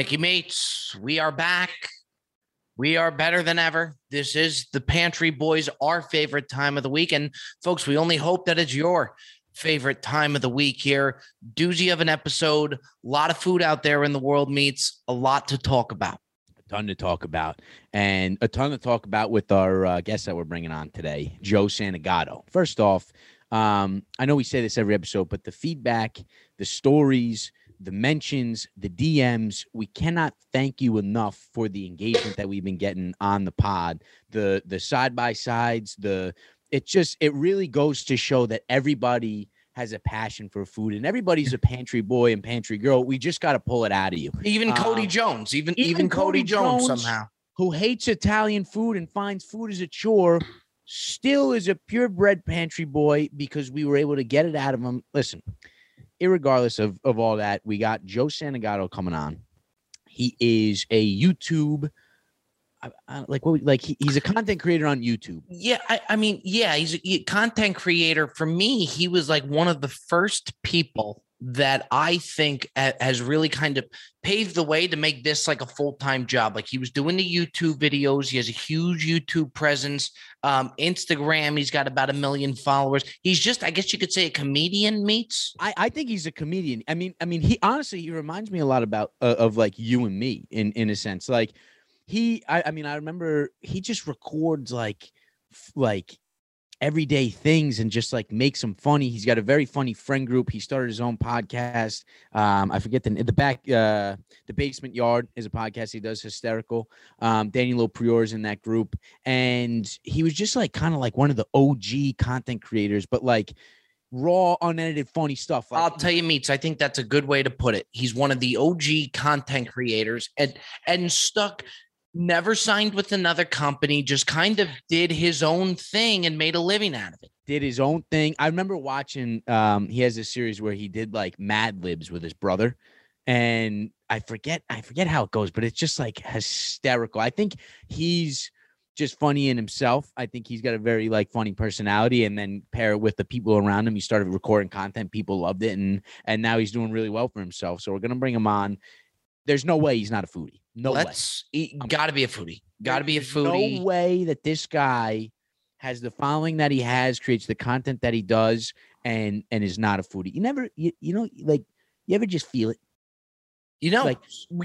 Nicky Mates, we are back. We are better than ever. This is the Pantry Boys, our favorite time of the week. And folks, we only hope that it's your favorite time of the week here. Doozy of an episode, a lot of food out there in the world meets, a lot to talk about. A ton to talk about, and a ton to talk about with our uh, guest that we're bringing on today, Joe Santagato. First off, um, I know we say this every episode, but the feedback, the stories, the mentions, the DMs. We cannot thank you enough for the engagement that we've been getting on the pod. The the side by sides, the it just it really goes to show that everybody has a passion for food and everybody's a pantry boy and pantry girl. We just got to pull it out of you. Even Cody Um, Jones, even even even, Cody, Cody Jones, Jones- somehow. who hates Italian food and finds food as a chore still is a purebred pantry boy because we were able to get it out of him. Listen, irregardless of, of all that, we got Joe Santagato coming on. He is a YouTube, I, I, like what, like he, he's a content creator on YouTube. Yeah, I, I mean, yeah, he's a he- content creator. For me, he was like one of the first people that I think ha- has really kind of paved the way to make this like a full time job. Like he was doing the YouTube videos. He has a huge YouTube presence. Um, Instagram, he's got about a million followers. He's just, I guess you could say, a comedian meets. I, I think he's a comedian. I mean, I mean, he honestly he reminds me a lot about uh, of like you and me in in a sense. Like he, I, I mean, I remember he just records like f- like everyday things and just like makes them funny. He's got a very funny friend group. He started his own podcast. Um, I forget the the back uh the basement yard is a podcast he does hysterical. Um, Danny LoPriore is in that group, and he was just like kind of like one of the OG content creators, but like raw, unedited, funny stuff. Like, I'll tell you, Meets. I think that's a good way to put it. He's one of the OG content creators and and stuck, never signed with another company, just kind of did his own thing and made a living out of it. did his own thing. I remember watching. Um, he has a series where he did like Mad Libs with his brother, and I forget, I forget how it goes, but it's just like hysterical. I think he's just funny in himself. I think he's got a very like funny personality, and then pair it with the people around him. He started recording content, people loved it, and and now he's doing really well for himself. So we're gonna bring him on. There's no way he's not a foodie. No way. Let's he, I'm- got to be a foodie. Got to be a foodie. No way that this guy has the following that he has, creates the content that he does, and and is not a foodie. You never, you, you know, like you ever just feel it. You know, Like-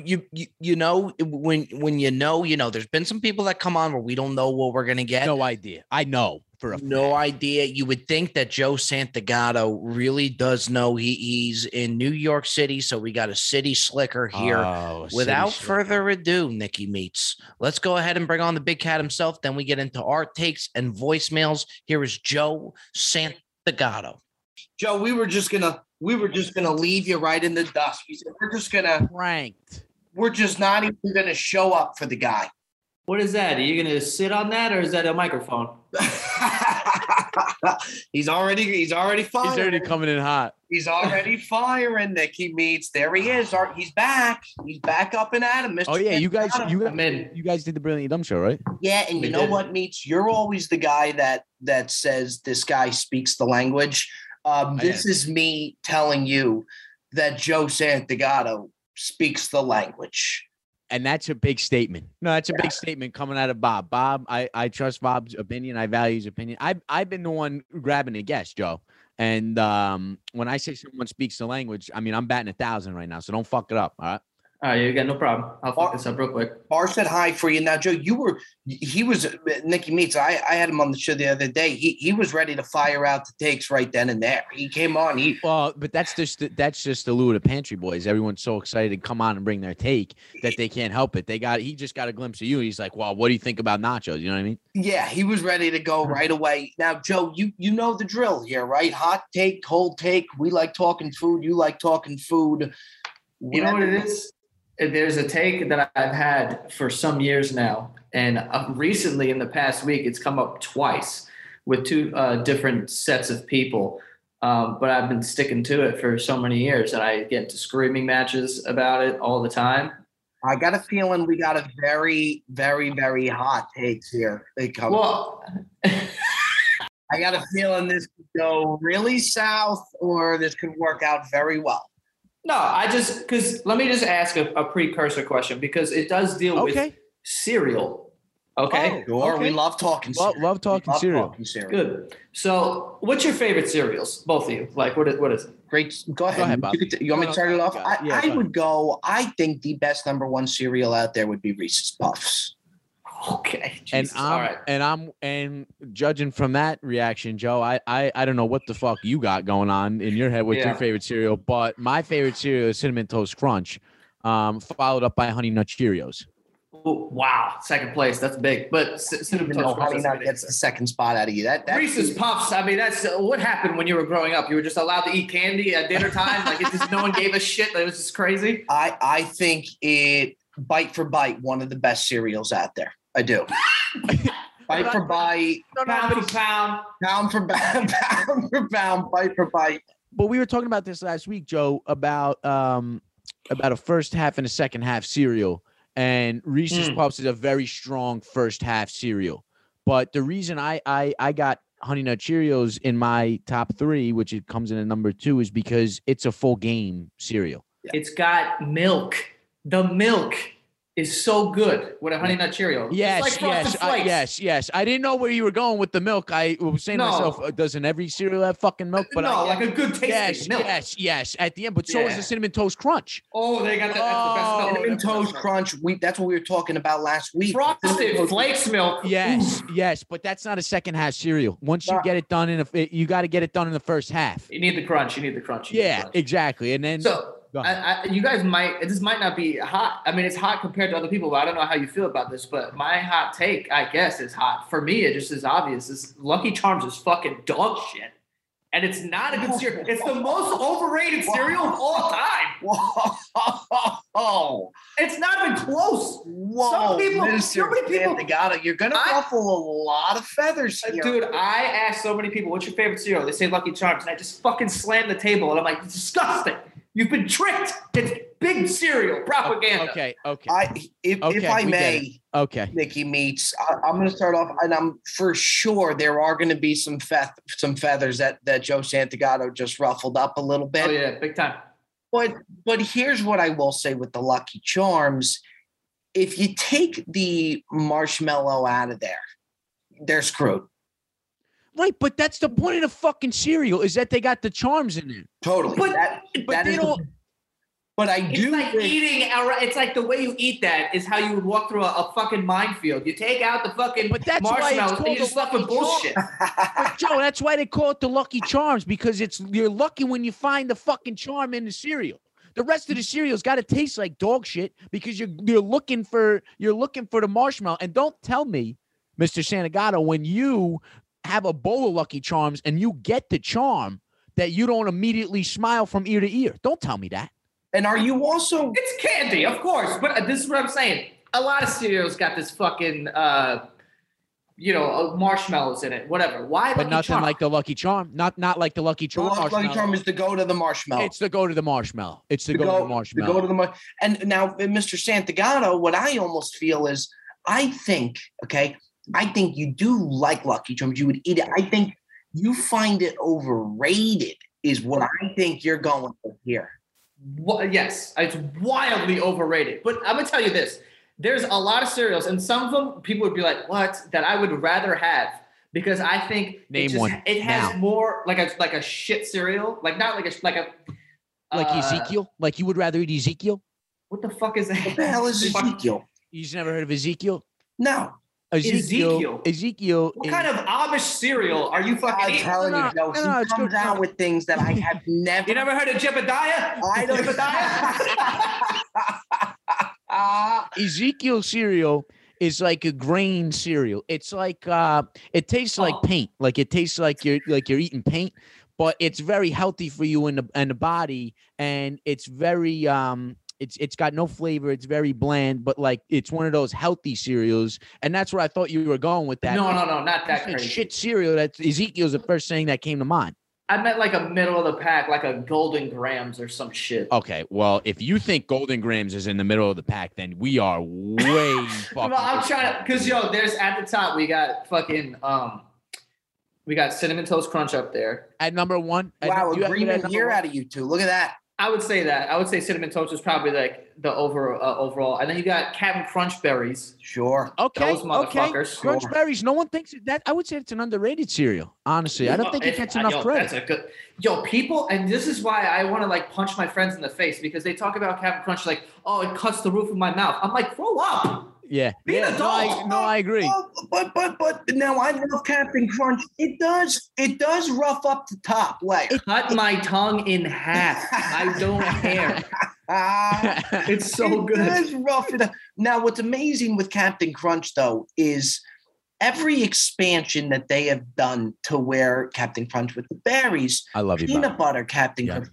you, you you know when when you know you know. There's been some people that come on where we don't know what we're gonna get. No idea. I know for a no fact. idea. You would think that Joe Santagato really does know he, he's in New York City, so we got a city slicker here. Oh, Without slicker. further ado, Nicky meets. Let's go ahead and bring on the big cat himself. Then we get into our takes and voicemails. Here is Joe Santagato. Joe, we were just gonna we were just gonna leave you right in the dust. We said we're just gonna pranked. we're just not even gonna show up for the guy. What is that? Are you gonna sit on that, or is that a microphone? he's already he's already firing. He's already coming in hot. He's already firing. Nicky meets. There he is. Ar- He's back. He's back up and at him. Mr. Oh yeah, you guys, you I'm in. you guys did the brilliant dumb show, right? Yeah, and We you know did. what, meets? You're always the guy that that says this guy speaks the language. Um, this is me telling you that Joe Santagato speaks the language. And that's a big statement. No, that's a big statement coming out of Bob. Bob, I, I trust Bob's opinion. I value his opinion. I've I've been the one grabbing a guest, Joe. And um, when I say someone speaks the language, I mean I'm batting a thousand right now. So don't fuck it up. All right. All right, you got no problem. I'll fuck this up real quick. Bar said hi for you. Now, Joe, you were he was Nicky Meets. I, I had him on the show the other day. He he was ready to fire out the takes right then and there. He came on. He Well, but that's just that's just the lure of the pantry boys. Everyone's so excited to come on and bring their take that they can't help it. They got he just got a glimpse of you. He's like, "Well, what do you think about nachos?" You know what I mean? yeah, he was ready to go hmm. right away. Now, Joe, you you know the drill here, right? Hot take, cold take. We like talking food. You like talking food. You know what it is? There's a take that I've had for some years now, and uh, recently in the past week, it's come up twice with two uh, different sets of people. Um, but I've been sticking to it for so many years, and I get into screaming matches about it all the time. I got a feeling we got a very, very, very hot takes here. They come. Well, I got a feeling this could go really south, or this could work out very well. No, I just because let me just ask a, a precursor question because it does deal with Okay. cereal. Okay, Oh, Sure, okay. we love talking. Love, cereal. love talking Love cereal. talking cereal. good. So, what's your favorite cereals? Both of you. Like, what is, what is it? Great. Go ahead. ahead, Bob. you, could- you want me to start it off? go I. Yeah, I go would go. I think the best number one cereal out there would be Reese's Puffs. Okay, And I'm all right. and I'm and judging from that reaction, Joe, I, I I don't know what the fuck you got going on in your head with Yeah. your favorite cereal, but my favorite cereal is cinnamon toast crunch, um, followed up by honey nut Cheerios. Ooh, wow, second place. That's big. But cinnamon toast crunch Honey Nut big. gets the second spot out of you. That that's Reese's Puffs. I mean, that's uh, what happened when you were growing up. You were just allowed to eat candy at dinner time. Like it just no one gave a shit. It was just crazy. I I think it bite for bite one of the best cereals out there. I do. bite for bite, Pound for pound. pound for pound, pound for pound, bite for bite. But we were talking about this last week, Joe, about um about a first half and a second half cereal. And Reese's Mm. Puffs is a very strong first half cereal. But the reason I I I got Honey Nut Cheerios in my top three, which it comes in at number two, is because it's a full game cereal. It's got milk. The milk is so good with a honey nut Cheerio. It's Yes, like yes, I, yes, yes. I didn't know where you were going with the milk. I was saying to myself, uh, doesn't every cereal have fucking milk? But no, I, like a good tasting yes, milk. yes, yes. At the end, but so is the cinnamon toast crunch. Oh, they got the, that's the best Oh, milk. Cinnamon That's the best Toast. Crunch. We that's what we were talking about last week. Frosted Flakes milk. Yes, yes, but that's not a second half cereal. Once you Nah. get it done in a, you got to get it done in the first half. You need the crunch. You need the crunch. you need the Yeah, crunch. exactly. And then So Go I, I, you guys might this might not be hot. I mean, it's hot compared to other people, but I don't know how you feel about this. But my hot take, I guess, is hot. For me, it just is obvious. Is Lucky Charms is fucking dog shit, and it's not a good cereal. It's the most overrated cereal of all time. Whoa, It's not even close, whoa, Some people- Mr. so many people- Santagato, you're gonna I- ruffle a lot of feathers Uh, here. dude. I ask so many people, "What's your favorite cereal?" They say Lucky Charms, and I just fucking slam the table, and I'm like, "Disgusting! You've been tricked. It's big cereal propaganda." okay, okay, I, if, Okay, if I may, okay. Nicky meets. I, I'm going to start off, and I'm for sure there are going to be some fe- some feathers that that Joe Santagato just ruffled up a little bit. Oh yeah, big time. But but here's what I will say with the Lucky Charms: if you take the marshmallow out of there, they're screwed. Right, but that's the point of the fucking cereal is that they got the charms in there. Totally. But- that, But that they don't. But I do. It's do like think eating. A, it's like the way you eat that is how you would walk through a, a fucking minefield. You take out the fucking But that's why it's marshmallows and called you a just left with bullshit. But Joe, that's why they call it the Lucky Charms because it's you're lucky when you find the fucking charm in the cereal. The rest of the cereal's got to taste like dog shit because you're you're looking for you're looking for the marshmallow. And don't tell me, Mr. Santagato, when you have a bowl of Lucky Charms and you get the charm that you don't immediately smile from ear to ear. Don't tell me that. and are you also It's candy, of course, but this is what I'm saying. A lot of cereals got this fucking, uh, you know, uh, marshmallows in it. Whatever. Why? But Lucky nothing Charm? like the Lucky Charm. Not not like the Lucky Charm. the Charm. Lucky marshmallow. Charm is the go to the marshmallow? It's the go to the marshmallow. It's the to go, to the to marshmallow. go to the mar- and now Mr. Santagato, what I almost feel is I think, okay, I think you do like Lucky Charms. You would eat it. I think you find it overrated, is what I think you're going with here. Wha- yes, it's wildly overrated. But I'm gonna tell you this: there's a lot of cereals, and some of them people would be like, "What?" That I would rather have because I think Name it just, one It has now. more like a like a shit cereal, like not like a like a like uh, Ezekiel? Like you would rather eat Ezekiel? What the fuck is that? What the hell is Ezekiel? You've never heard of Ezekiel? No, Ezekiel. Ezekiel. Ezekiel. What is- kind of Amish cereal are you fucking I'm eating? telling No, you, Joe, no, no, he it's comes good. out with things that I have never. You never heard of Jebediah? I don't. Jebediah? Ezekiel cereal is like a grain cereal. It's like uh it tastes like Oh. paint. Like it tastes like you're like you're eating paint, but it's very healthy for you in the in the body and it's very um it's it's got no flavor. It's very bland, but like it's one of those healthy cereals, and that's where I thought you were going with that. no, no, no, not that crazy. shit cereal. That's Ezekiel's the first thing that came to mind. I meant like a middle of the pack, like a Golden Grahams or some shit. Okay, well, if you think Golden Grahams is in the middle of the pack, then we are way fucking. No, I'm trying to, cause yo, there's at the top we got fucking um, we got cinnamon toast crunch up there. at number one. Wow, you have it at agreement number here one? out of you two. Look at that. I would say that. I would say cinnamon toast is probably like the over uh, overall, and then you got Captain Crunch berries. Sure. Okay, Those okay. motherfuckers. Crunch Sure. berries. No one thinks that. I would say it's an underrated cereal. Honestly, I don't think it gets enough yo, credit. That's a good yo people, and this is why I want to like punch my friends in the face because they talk about Captain Crunch like, oh, it cuts the roof of my mouth. I'm like, grow up. Yeah, Be an yeah. No, I, no, I agree. Oh, but but but now I love Captain Crunch. It does it does rough up the top layer. Cut my tongue in half. I don't care. Ah, It's so it good. does rough it up. Now, what's amazing with Captain Crunch though is every expansion that they have done to where Captain Crunch with the berries, I love you. peanut Bob. butter, Captain Yeah. Crunch.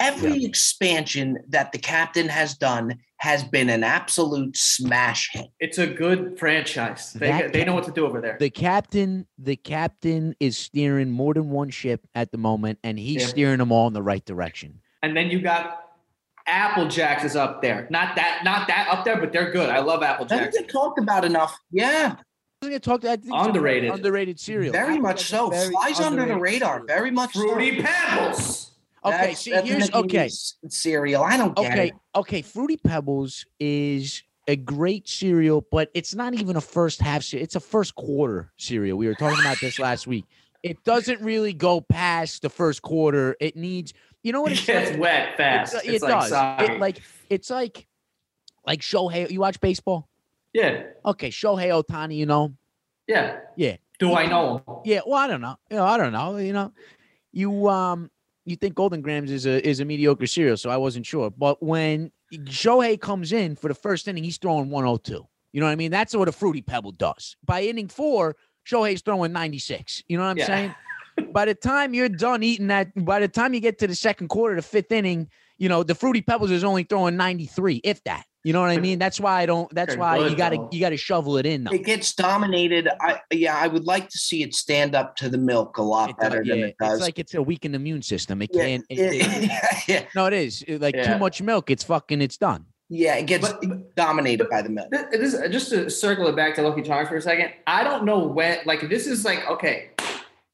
Every expansion that the captain has done has been an absolute smash hit. It's a good franchise. They That they know what to do over there. The captain, the captain is steering more than one ship at the moment, and he's Yeah. steering them all in the right direction. And then you got Apple Jacks is up there. Not that not that up there, but they're good. I love Apple Doesn't Jacks. get talked about enough. Yeah, Wasn't it talked? I think Underrated. underrated cereal. very Apple much so. very Flies under the radar. cereal. Very much so. Fruity Pebbles. Okay, That's- see, that's here's okay. Cereal. I don't get Okay, it. okay. Fruity Pebbles is a great cereal, but it's not even a first half cereal. It's a first quarter cereal. We were talking about this last week. It doesn't really go past the first quarter. It needs, you know what It it's gets like? wet fast. It, It's it like does. It like it's like like Shohei. You watch baseball? yeah, Okay, Shohei Ohtani. You know? yeah, Yeah. Do I know him? Yeah. Well, I don't know. You know, I don't know. You know, you um, you think Golden Grahams is a is a mediocre cereal, so I wasn't sure. But when Shohei comes in for the first inning, he's throwing 102. You know what I mean? That's what a fruity pebble does. By inning four, Shohei's throwing 96. You know what I'm Yeah. saying? by the time you're done eating that, by the time you get to the second quarter, the fifth inning, you know, the fruity pebbles is only throwing 93, if that. You know what I mean? That's why I don't. That's They're why you gotta you gotta shovel it in. Though. It gets dominated. I yeah, I would like to see it stand up to the milk a lot It does- better than yeah, it does. It's like it's a weakened immune system. It yeah, can't. it- it- it- yeah, no, it is like Yeah. too much milk. It's fucking. It's done. yeah, it gets But- dominated by the milk. Th- This, just to circle it back to Lucky Charms for a second. I don't know when. Like this is like okay,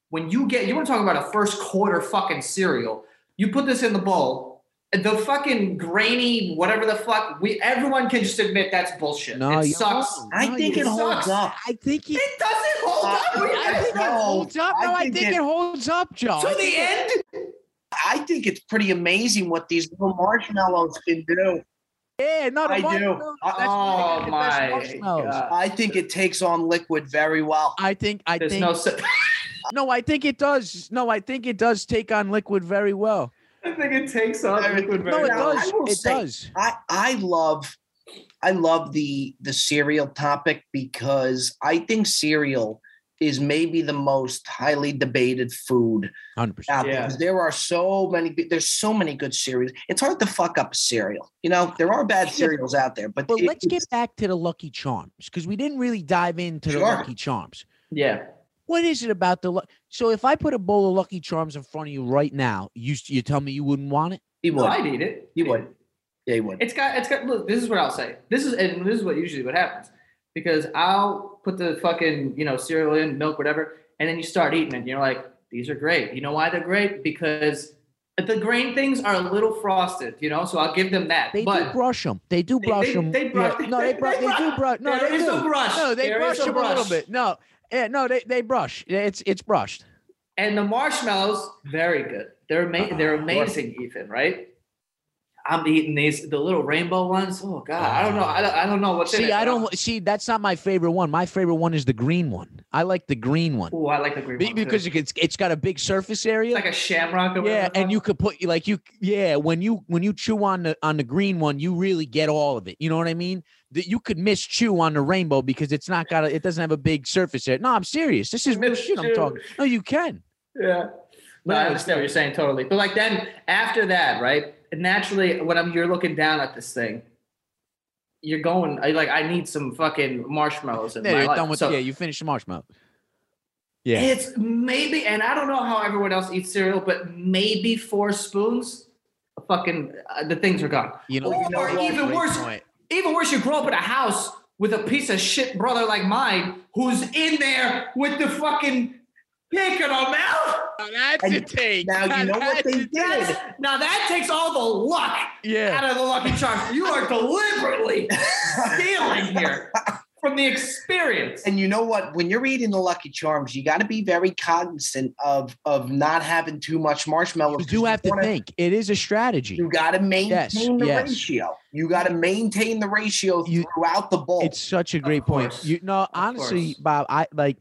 when you get you want to talk about a first quarter fucking cereal. You put this in the bowl. The fucking grainy whatever the fuck. We everyone can just admit that's bullshit. No, it sucks. won't. I think you it sucks. holds up. I think it. It doesn't hold up. I- What do you I guys think it holds up. No, I think think it- it holds up, Joe. to the end. I think it's pretty amazing what these little marshmallows can do. Yeah, no, the I do. that's Oh they get the best my god. I think it takes on liquid very well. I think. I There's think. no. no, I think it does. No, I think it does take on liquid very well. I think it takes on liquid No, it I does. It say- does. I I love I love the the cereal topic because I think cereal is maybe the most highly debated food Hundred percent. out there. Yeah. 'Cause There are so many there's so many good cereals. It's hard to fuck up a cereal. You know, there are bad cereals out there, but But it- let's get back to the Lucky Charms because we didn't really dive into the Lucky Charms. Yeah. What is it about the? Lu- So if I put a bowl of Lucky Charms in front of you right now, you you tell me you wouldn't want it? you No, would. I need it. He would. Yeah, you would. It's got it's got look, this is what I'll say. This is and this is what usually what happens. Because I'll put the fucking, you know, cereal in, milk, whatever, and then you start eating it. And you're like, these are great. You know why they're great? Because the grain things are a little frosted, you know, so I'll give them that. They do brush them. They do brush they- them. they brush- no, they, they brush. They, do brush. brush. No, there they is do. a brush. No, they There brush is a them a little bit. No, yeah, no, they they brush. It's it's brushed. And the marshmallows, very good. They're ama- they're course. amazing, Ethan, right? I'm eating these the little rainbow ones. Oh god, I don't know. I don't, I don't know what's. See, I don't see. That's not my favorite one. My favorite one is the green one. I like the green one Ooh, I like the green Be- one because it's it's got a big surface area. It's like a shamrock. Yeah, and you could put like you yeah when you when you chew on the on the green one, you really get all of it. You know what I mean? That you could miss chew on the rainbow because it's not got a, it doesn't have a big surface area. No, I'm serious. This is real shit. I'm talking. No, you can. Yeah. No, I understand what you're saying totally. But like then after that, right? Naturally, when I'm you're looking down at this thing, you're going like I need some fucking marshmallows in Yeah, my you're life. done with so, yeah. You finish the marshmallow. Yeah. It's maybe, and I don't know how everyone else eats cereal, but maybe four spoons, fucking uh, the things are gone. You know, Or you know even worse, point. Even worse, you grow up in a house with a piece of shit brother like mine who's in there with the fucking pick in our mouth. Now that's And a take. now you know what they did. Now that takes all the luck Yeah. out of the Lucky Charms. You are deliberately stealing here from the experience. And you know what? When you're eating the Lucky Charms, you got to be very cognizant of of not having too much marshmallow. You do have to think. It is a strategy. You got to maintain Yes, the yes. ratio. You got to maintain the ratio You- throughout the bowl. It's such a great point. course. You know, honestly. Bob, I like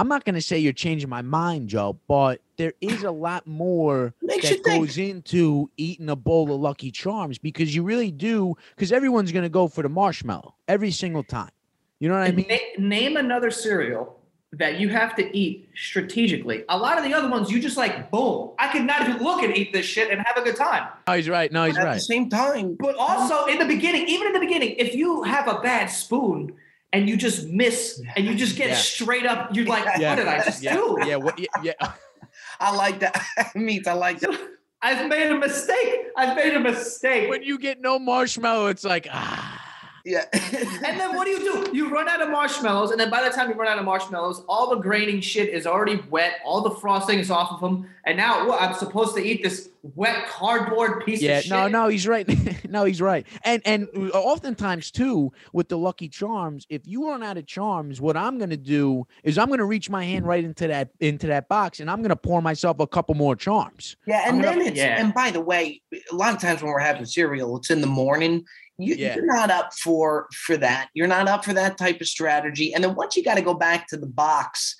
I'm not gonna say you're changing my mind, Joe, but there is a lot more Makes you that think. goes into eating a bowl of Lucky Charms because you really do because everyone's gonna go for the marshmallow every single time. You know what I mean? Na- name another cereal that you have to eat strategically. A lot of the other ones, you just like, boom. I could not even look and eat this shit and have a good time. No, he's right. No, he's But at the right. same time, But also um, in the beginning, even in the beginning, if you have a bad spoon and you just miss and you just get Yeah. straight up, you're like, Yeah. what did I just Yeah, do? yeah, what, yeah, yeah. I like that. Meats, I like that. I've made a mistake. I've made a mistake. When you get no marshmallow, it's like ah. Yeah. And then what do you do? You run out of marshmallows, and then by the time you run out of marshmallows, all the graining shit is already wet. All the frosting is off of them, and now what? I'm supposed to eat this wet cardboard piece Yeah, of shit. no, no, he's right. no, he's right. And and oftentimes too with the Lucky Charms, if you run out of charms, what I'm gonna do is I'm gonna reach my hand right into that into that box, and I'm gonna pour myself a couple more charms. Yeah, I'm and gonna- then it's yeah. and by the way, a lot of times when we're having cereal, it's in the morning. You, Yeah. You're not up for for that. You're not up for that type of strategy. And then once you got to go back to the box,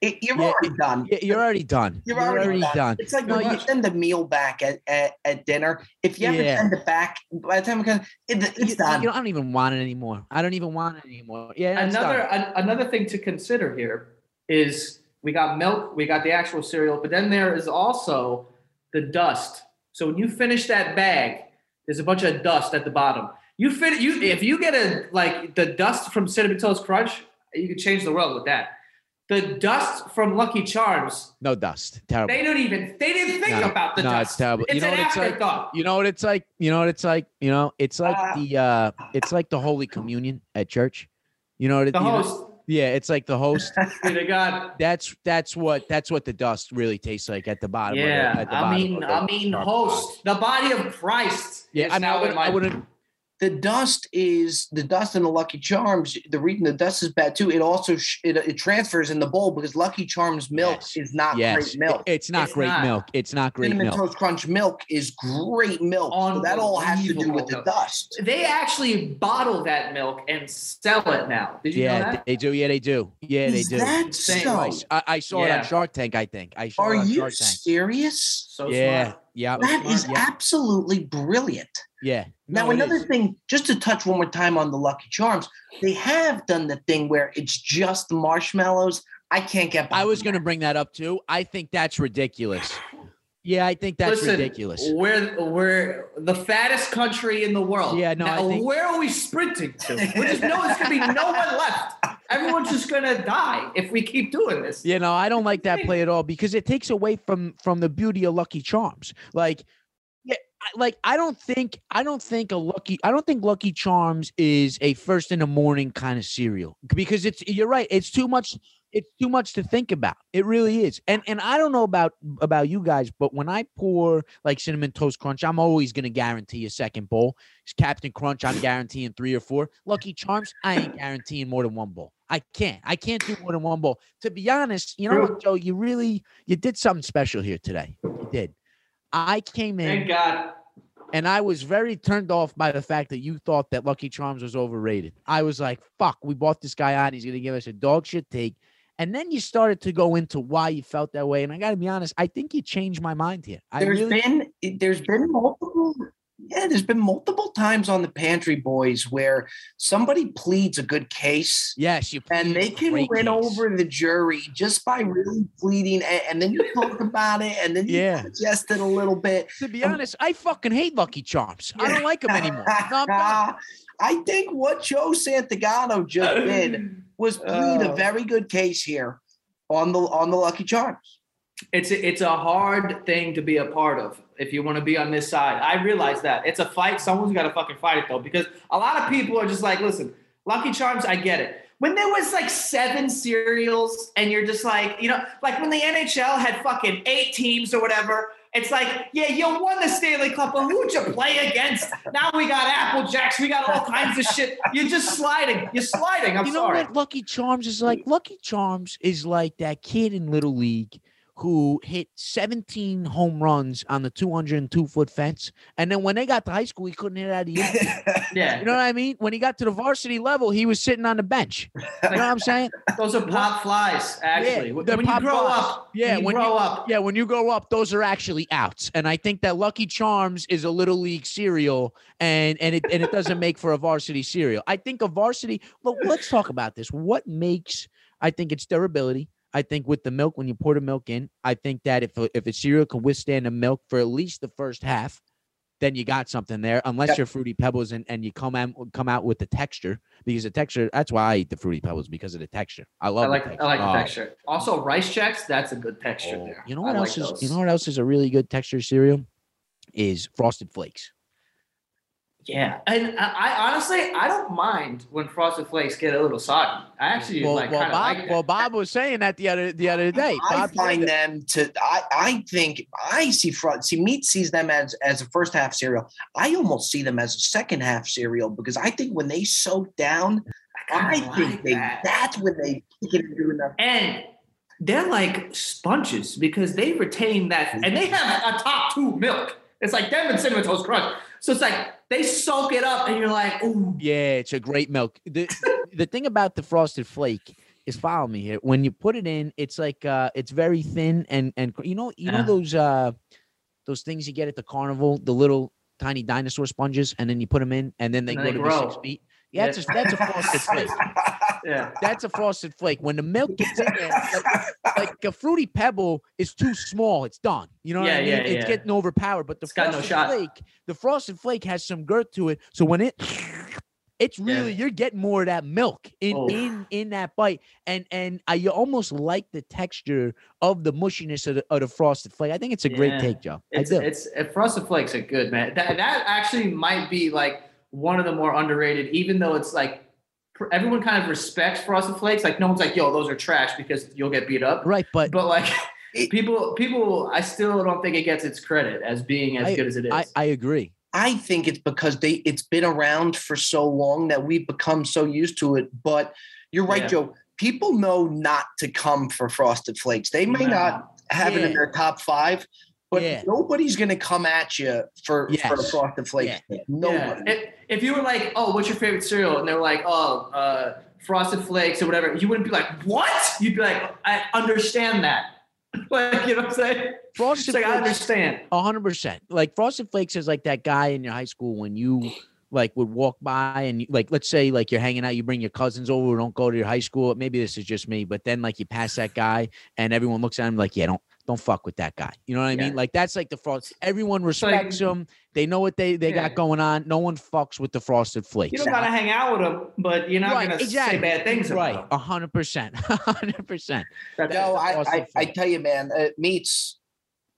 it, you're Yeah, already done. Yeah, You're already done. You're already, done. done. It's like No, when you you- send the meal back at, at, at dinner. If you ever Yeah. send it back, by the time it comes, it, it's You, you done. don't I don't even want it anymore. I don't even want it anymore. Yeah, another an, another thing to consider here is we got milk, we got the actual cereal, but then there is also the dust. So when you finish that bag, there's a bunch of dust at the bottom. You fit you if you get a like the dust from Cinnamon Toast Crunch, you can change the world with that. The dust from Lucky Charms, no dust. Terrible. they don't even they didn't think No, about the no, dust. it's terrible. You It's know an what it's like? afterthought. You know what it's like? You know what it's like? You know, it's like Uh, the uh it's like the Holy Communion at church. You know what it the you know- host, Yeah, it's like the host. to God. That's that's what that's what the dust really tastes like at the bottom. the- Yeah, at the I bottom mean, the I mean, host the body of Christ. Yeah, I mean, I would, I wouldn't. The dust is the dust in the Lucky Charms. The reason the dust is bad too, it also sh- it, it transfers in the bowl because Lucky Charms milk Yes. is not Yes, great milk. it- it's not It's great not. milk. It's not great Cinnamon milk. Toast Crunch milk is great milk. So that all has to do with the dust. They actually bottle that milk and sell it now. Did you know Yeah, that? they do. Yeah, they do. Yeah, they Is do. that Insane. so? I, s- I- I saw it on Shark Tank. I think I saw Are it on you Shark Tank. serious? So yeah, smart. yeah, That is yeah, absolutely brilliant. yeah. Now, No, it another is. thing, just to touch one more time on the Lucky Charms, they have done the thing where it's just marshmallows. I can't get. I was going to bring that up too. I think that's ridiculous. Yeah, I think that's Listen, ridiculous. We're we're the fattest country in the world. Yeah, no, I Now, think- where are we sprinting to? We just know there's gonna be no one left. Everyone's just gonna die if we keep doing this. You know, I don't like that play at all because it takes away from from the beauty of Lucky Charms. Like, yeah, like I don't think I don't think a Lucky I don't think Lucky Charms is a first in the morning kind of cereal because it's you're right. It's too much. It's too much to think about. It really is. And and I don't know about about you guys, but when I pour like cinnamon toast crunch, I'm always gonna guarantee a second bowl. Captain Crunch, I'm guaranteeing three or four. Lucky Charms, I ain't guaranteeing more than one bowl. I can't. I can't do more than one bowl. To be honest, you know what, Joe? You really you did something special here today. You did. I came in. Thank God. and I was very turned off by the fact that you thought that Lucky Charms was overrated. I was like, fuck, we bought this guy on. He's gonna give us a dog shit take. And then you started to go into why you felt that way. And I gotta be honest, I think you changed my mind here. I There's really been there's been multiple yeah, there's been multiple times on the Pantry Boys where somebody pleads a good case yes, you and they can win case. over the jury just by really pleading and, and then you talk about it and then you Yeah. digest it a little bit. To be honest, I fucking hate Lucky Charms. I don't like them anymore. I'm done. I think what Joe Santagato just did was plead a Oh. very good case here. on the on the Lucky Charms. It's a, it's a hard thing to be a part of if you want to be on this side. I realize that it's a fight. Someone's got to fucking fight it though, because a lot of people are just like, listen, Lucky Charms, I get it. When there was like seven cereals, and you're just like, you know, like when the NHL had fucking eight teams or whatever. It's like, yeah, you won the Stanley Cup, but who'd you play against? Now we got Apple Jacks, we got all kinds of shit. You're just sliding. You're sliding. I'm you know sorry. what Lucky Charms is like? Lucky Charms is like that kid in Little League who hit 17 home runs on the 202 foot fence. And then when they got to high school, he couldn't hit out of the. Yeah, You know what I mean? When he got to the varsity level, he was sitting on the bench. You know what I'm saying? those are pop flies. Actually, when they're you grow flies. up, Yeah, when you when grow you- up, Yeah, when you grow up, those are actually outs. And I think that Lucky Charms is a little league cereal and and it and it doesn't make for a varsity cereal. I think a varsity look, let's talk about this. What makes I think it's durability. I think with the milk, when you pour the milk in, I think that if a, if a cereal can withstand the milk for at least the first half, then you got something there. Unless Yep. you're fruity pebbles and, and you come out come out with the texture because the texture. That's why I eat the fruity pebbles because of the texture. I love. I like the I texture. like the texture. Also, Rice Chex. That's a good texture Oh, there. You know I what like else is? You know what else is a really good texture cereal? Is Frosted Flakes. Yeah, and I, I honestly I don't mind when frosted flakes get a little soggy. I actually Well, like well, kind of Bob, like well. Bob was saying that the other the other day. I Bob find that. them to. I I think I see front. See, meat sees them as as a first half cereal. I almost see them as a second half cereal because I think when they soak down, I kinda think like they that. that's when they kick it into enough. and they're like sponges because they retain that, and they mm-hmm. have a top two milk. It's like them and cinnamon toast crunch. So it's like they soak it up, and you're like, ooh, Yeah, it's a great milk. The the thing about the Frosted Flake is follow me here. When you put it in, it's like uh it's very thin and and you know you know those uh those things you get at the carnival, the little tiny dinosaur sponges, and then you put them in, and then they And go they to be six grow. feet. Yeah, that's a, that's a Frosted Flake. Yeah. That's a Frosted Flake. When the milk gets in there, like, like a fruity pebble is too small. It's done. You know what I Yeah, mean? yeah, it's getting overpowered. But the It's got no frosted shot. flake, the frosted flake has some girth to it. So when it it's really you're getting more of that milk in Oh. in in that bite, and and I you almost like the texture of the mushiness of the, of the frosted flake. I think it's a great take, Joe. It's I do. it's frosted flakes are good, man. That that actually might be like one of the more underrated, even though it's like everyone kind of respects frosted flakes. Like no one's like, yo, those are trash because you'll get beat up. right, but But like It- people, people, I still don't think it gets its credit as being as good as it is. I I agree. I think it's because they it's been around for so long that we've become so used to it. But you're right, Yeah. Joe. People know not to come for frosted flakes. They may No. not have it in their top five, but Yeah. nobody's going to come at you for for a frosted flakes. Yeah. Nobody. Yeah. If, if you were like, oh, what's your favorite cereal? And they're like, oh, uh, Frosted Flakes or whatever, you wouldn't be like, what? You'd be like, I understand that. like, you know what I'm saying? Frosted It's like, I understand. Hundred percent. Like Frosted Flakes is like that guy in your high school when you like would walk by and like let's say like you're hanging out, you bring your cousins over who don't go to your high school. Maybe this is just me, but then like you pass that guy and everyone looks at him like, yeah, don't don't fuck with that guy. You know what I mean? Like that's like the frost. Everyone like- respects him. They know what they they Yeah. got going on. No one fucks with the Frosted Flakes. You don't gotta hang out with them, but you're not Right, gonna exactly. say bad things Right, a hundred percent, a hundred percent. no, I, I, I tell you, man, uh, meats.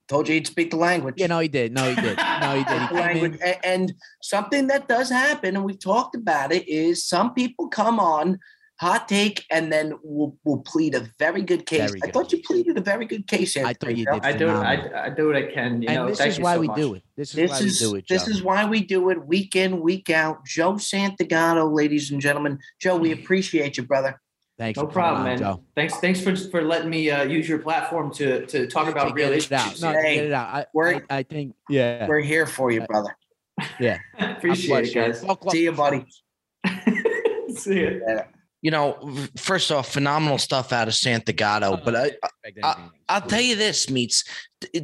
Told you he'd speak the language. Yeah, no, he did. No, he did. No, he did. He came in- language. A- And something that does happen, and we've talked about it, is some people come on hot take and then we'll we'll plead a very good case. Very I good thought you pleaded a very good case. I thought you did. I do, I. I do what I can. You and know, this thank is you why so we much. do it. This is This why is we do it. this is why we do it week in, week out. Joe Santagato, ladies and gentlemen. Joe, we appreciate you, brother. Thanks. No problem, on, man. Joe. Thanks, thanks for for letting me uh, use your platform to to talk about real issues. No, Hey, get it out. I, we're- I, I think, yeah. We're here for you, brother. Yeah. Appreciate it, guys. See you, buddy. See ya. You know, first off, phenomenal stuff out of Santagato. Oh, but I, I'll tell you this, meets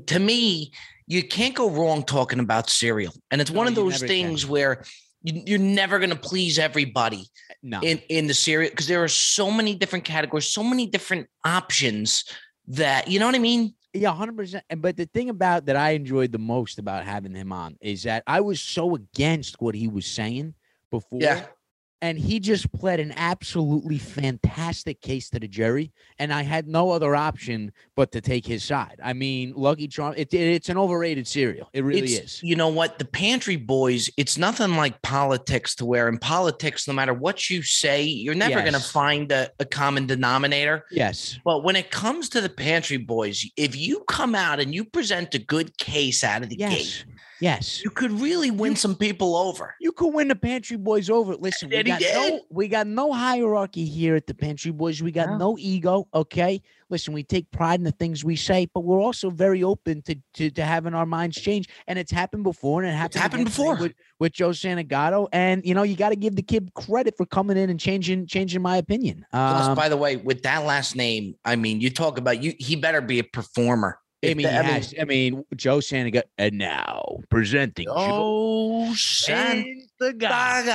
to me, you can't go wrong talking about cereal, and it's No, one of those things can. where you, you're never going to please everybody eh, no. in in the cereal because there are so many different categories, so many different options that you know what I mean. Yeah, hundred percent. But the thing about that I enjoyed the most about having him on is that I was so against what he was saying before. Yeah. And he just pled an absolutely fantastic case to the jury, and I had no other option but to take his side. I mean, Lucky Charm, it, it- it's an overrated cereal. It really it's, is. You know what? The pantry boys, it's nothing like politics to where in politics, no matter what you say, you're never going to find a, a common denominator. Yes. But when it comes to the pantry boys, if you come out and you present a good case out of the Yes. gate, Yes. you could really win some people over. You could win the Pantry Boys over. Listen, we And got no we got no hierarchy here at the Pantry Boys. We got No. no ego. Okay. Listen, we take pride in the things we say, but we're also very open to to, to having our minds change. And it's happened before, and it happened, happened before. with, with Joe Santagato. And you know, you got to give the kid credit for coming in and changing changing my opinion. Plus, Um, by the way, with that last name, I mean, you talk about you. He better be a performer. I mean, he has- I mean, Joe Santagato, and now presenting Joe oh, Santagato.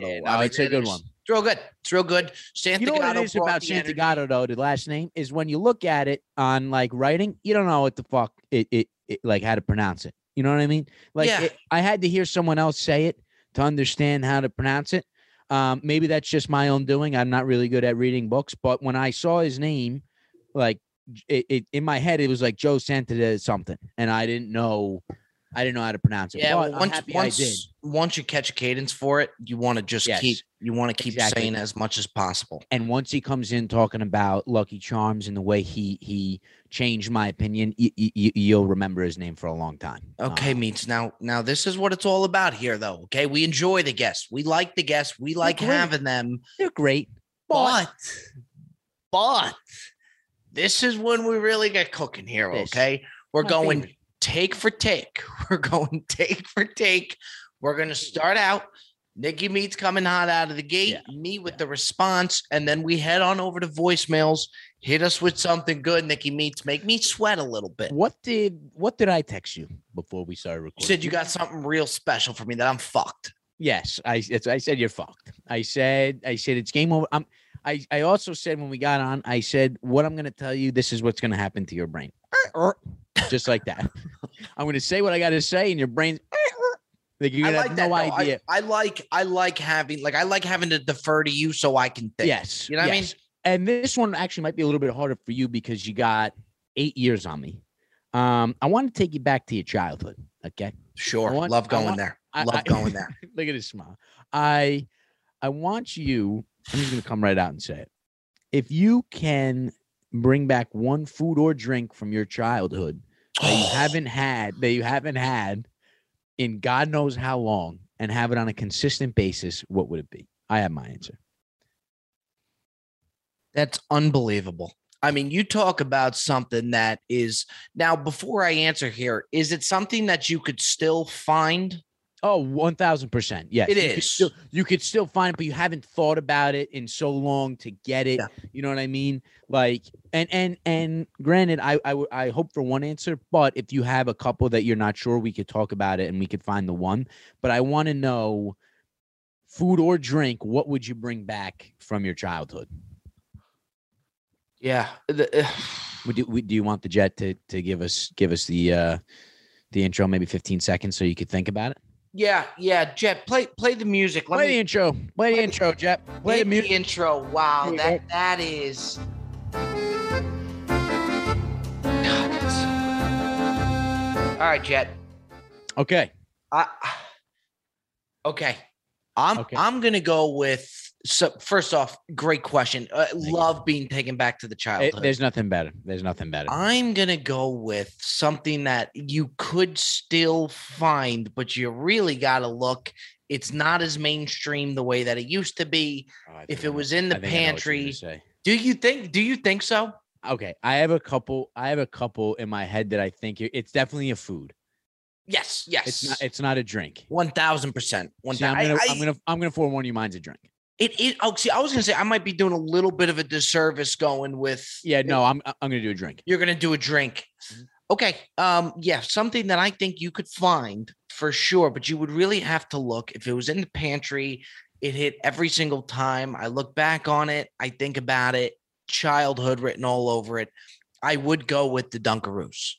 Yeah, no, it's a good one. It's real good. It's real good. Santagato. You know what it is about. Santagato though, the last name is when you look at it on like writing, you don't know what the fuck it, it, it like how to pronounce it. You know what I mean? Like Yeah. it- I had to hear someone else say it to understand how to pronounce it. Um, maybe that's just my own doing. I'm not really good at reading books, but when I saw his name, like it, it in my head, it was like Joe Santa something, and I didn't know, I didn't know how to pronounce it. Yeah, well, once happy I did. once once you catch a cadence for it, you want to just Yes, keep you want to keep exactly. saying as much as possible. and once he comes in talking about Lucky Charms and the way he he changed my opinion, y- y- y- you'll remember his name for a long time. Okay, Um, meets now now this is what it's all about here, though. Okay, we enjoy the guests. We like the guests. We like having them. they're great, but But but this is when we really get cooking here. Okay, we're my going favorite. take for take. We're going take for take. We're going to start out. Nicky Meats coming hot out of the gate, me with the response, and then we head on over to voicemails. Hit us with something good, Nicky Meats. Make me sweat a little bit. What did what did I text you before we started recording? You said you got something real special for me that I'm fucked. yes. I it's, I said you're fucked. I said I said it's game over. I'm, I I also said when we got on, I said what I'm gonna tell you. This is what's gonna happen to your brain, just like that. I'm gonna say what I got to say, and your brain. Like you're gonna like have that. no though. I- idea. I, like I like having like I like having to defer to you so I can think. Yes. You know what I mean? yes. And this one actually might be a little bit harder for you because you got eight years on me. Um, I want to take you back to your childhood. Okay. Sure. Want- Love I going want- there. I- Love I- going there. Look at his smile. I I want you, I'm just gonna come right out and say it. If you can bring back one food or drink from your childhood that you oh. haven't had, that you haven't had in God knows how long, and have it on a consistent basis, what would it be? I have my answer. That's unbelievable. I mean, you talk about something that is now before I answer here, is it something that you could still find? Oh, 1000%. Yes. It you could. Still, you could still find it, but you haven't thought about it in so long to get it. Yeah. You know what I mean? Like, and, and, and granted, I, I, I hope for one answer, but if you have a couple that you're not sure, we could talk about it and we could find the one. But I want to know food or drink, what would you bring back from your childhood? Yeah. The- uh, Would you, would, do you want the jet to, to give us, give us the, uh, the intro, maybe 15 seconds so you could think about it? Yeah, yeah. Jet, play play the music. Let Play me the intro. Play the intro, Jet. Play play the the music. intro. Wow, that go. that is. All right, Jet. Okay. I, okay. I'm Okay. I'm gonna go with so first off, great question. Uh, you. love being taken back to the It- childhood. there's nothing better. There's nothing better. I'm gonna go with something that you could still find, but you really gotta look. It's not as mainstream the way that it used to be. Oh, If it was in the I think I know what you're gonna pantry, do you think? Do you think so? Okay, I have a couple. I have a couple in my head that I think it's definitely a food. Yes, yes. It's not. It's not a drink. one thousand percent. One See, I'm gonna, I, am gonna, I'm gonna forewarn you. Mine's a drink. It, it. Oh, see, I was gonna say I might be doing a little bit of a disservice going with. Yeah, no, I'm, I'm gonna do a drink. You're gonna do a drink. Mhm. Okay. Um, yeah, something that I think you could find for sure, but you would really have to look. If it was in the pantry, it hit every single time. I look back on it, I think about it, childhood written all over it. I would go with the Dunkaroos.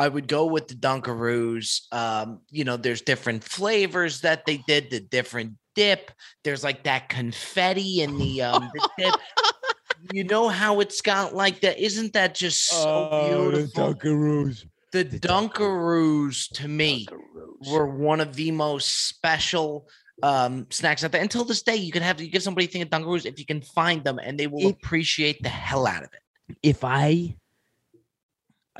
I would go with the Dunkaroos. Um, you know, there's different flavors that they did, the different dip. There's like that confetti in the um the dip. You know how it's got like that? Isn't that just so beautiful? The Dunkaroos. The The Dunkaroos to me were one of the most special um snacks out there. Until this day, you can have you give somebody a thing of Dunkaroos if you can find them, and they will If- appreciate the hell out of it. if I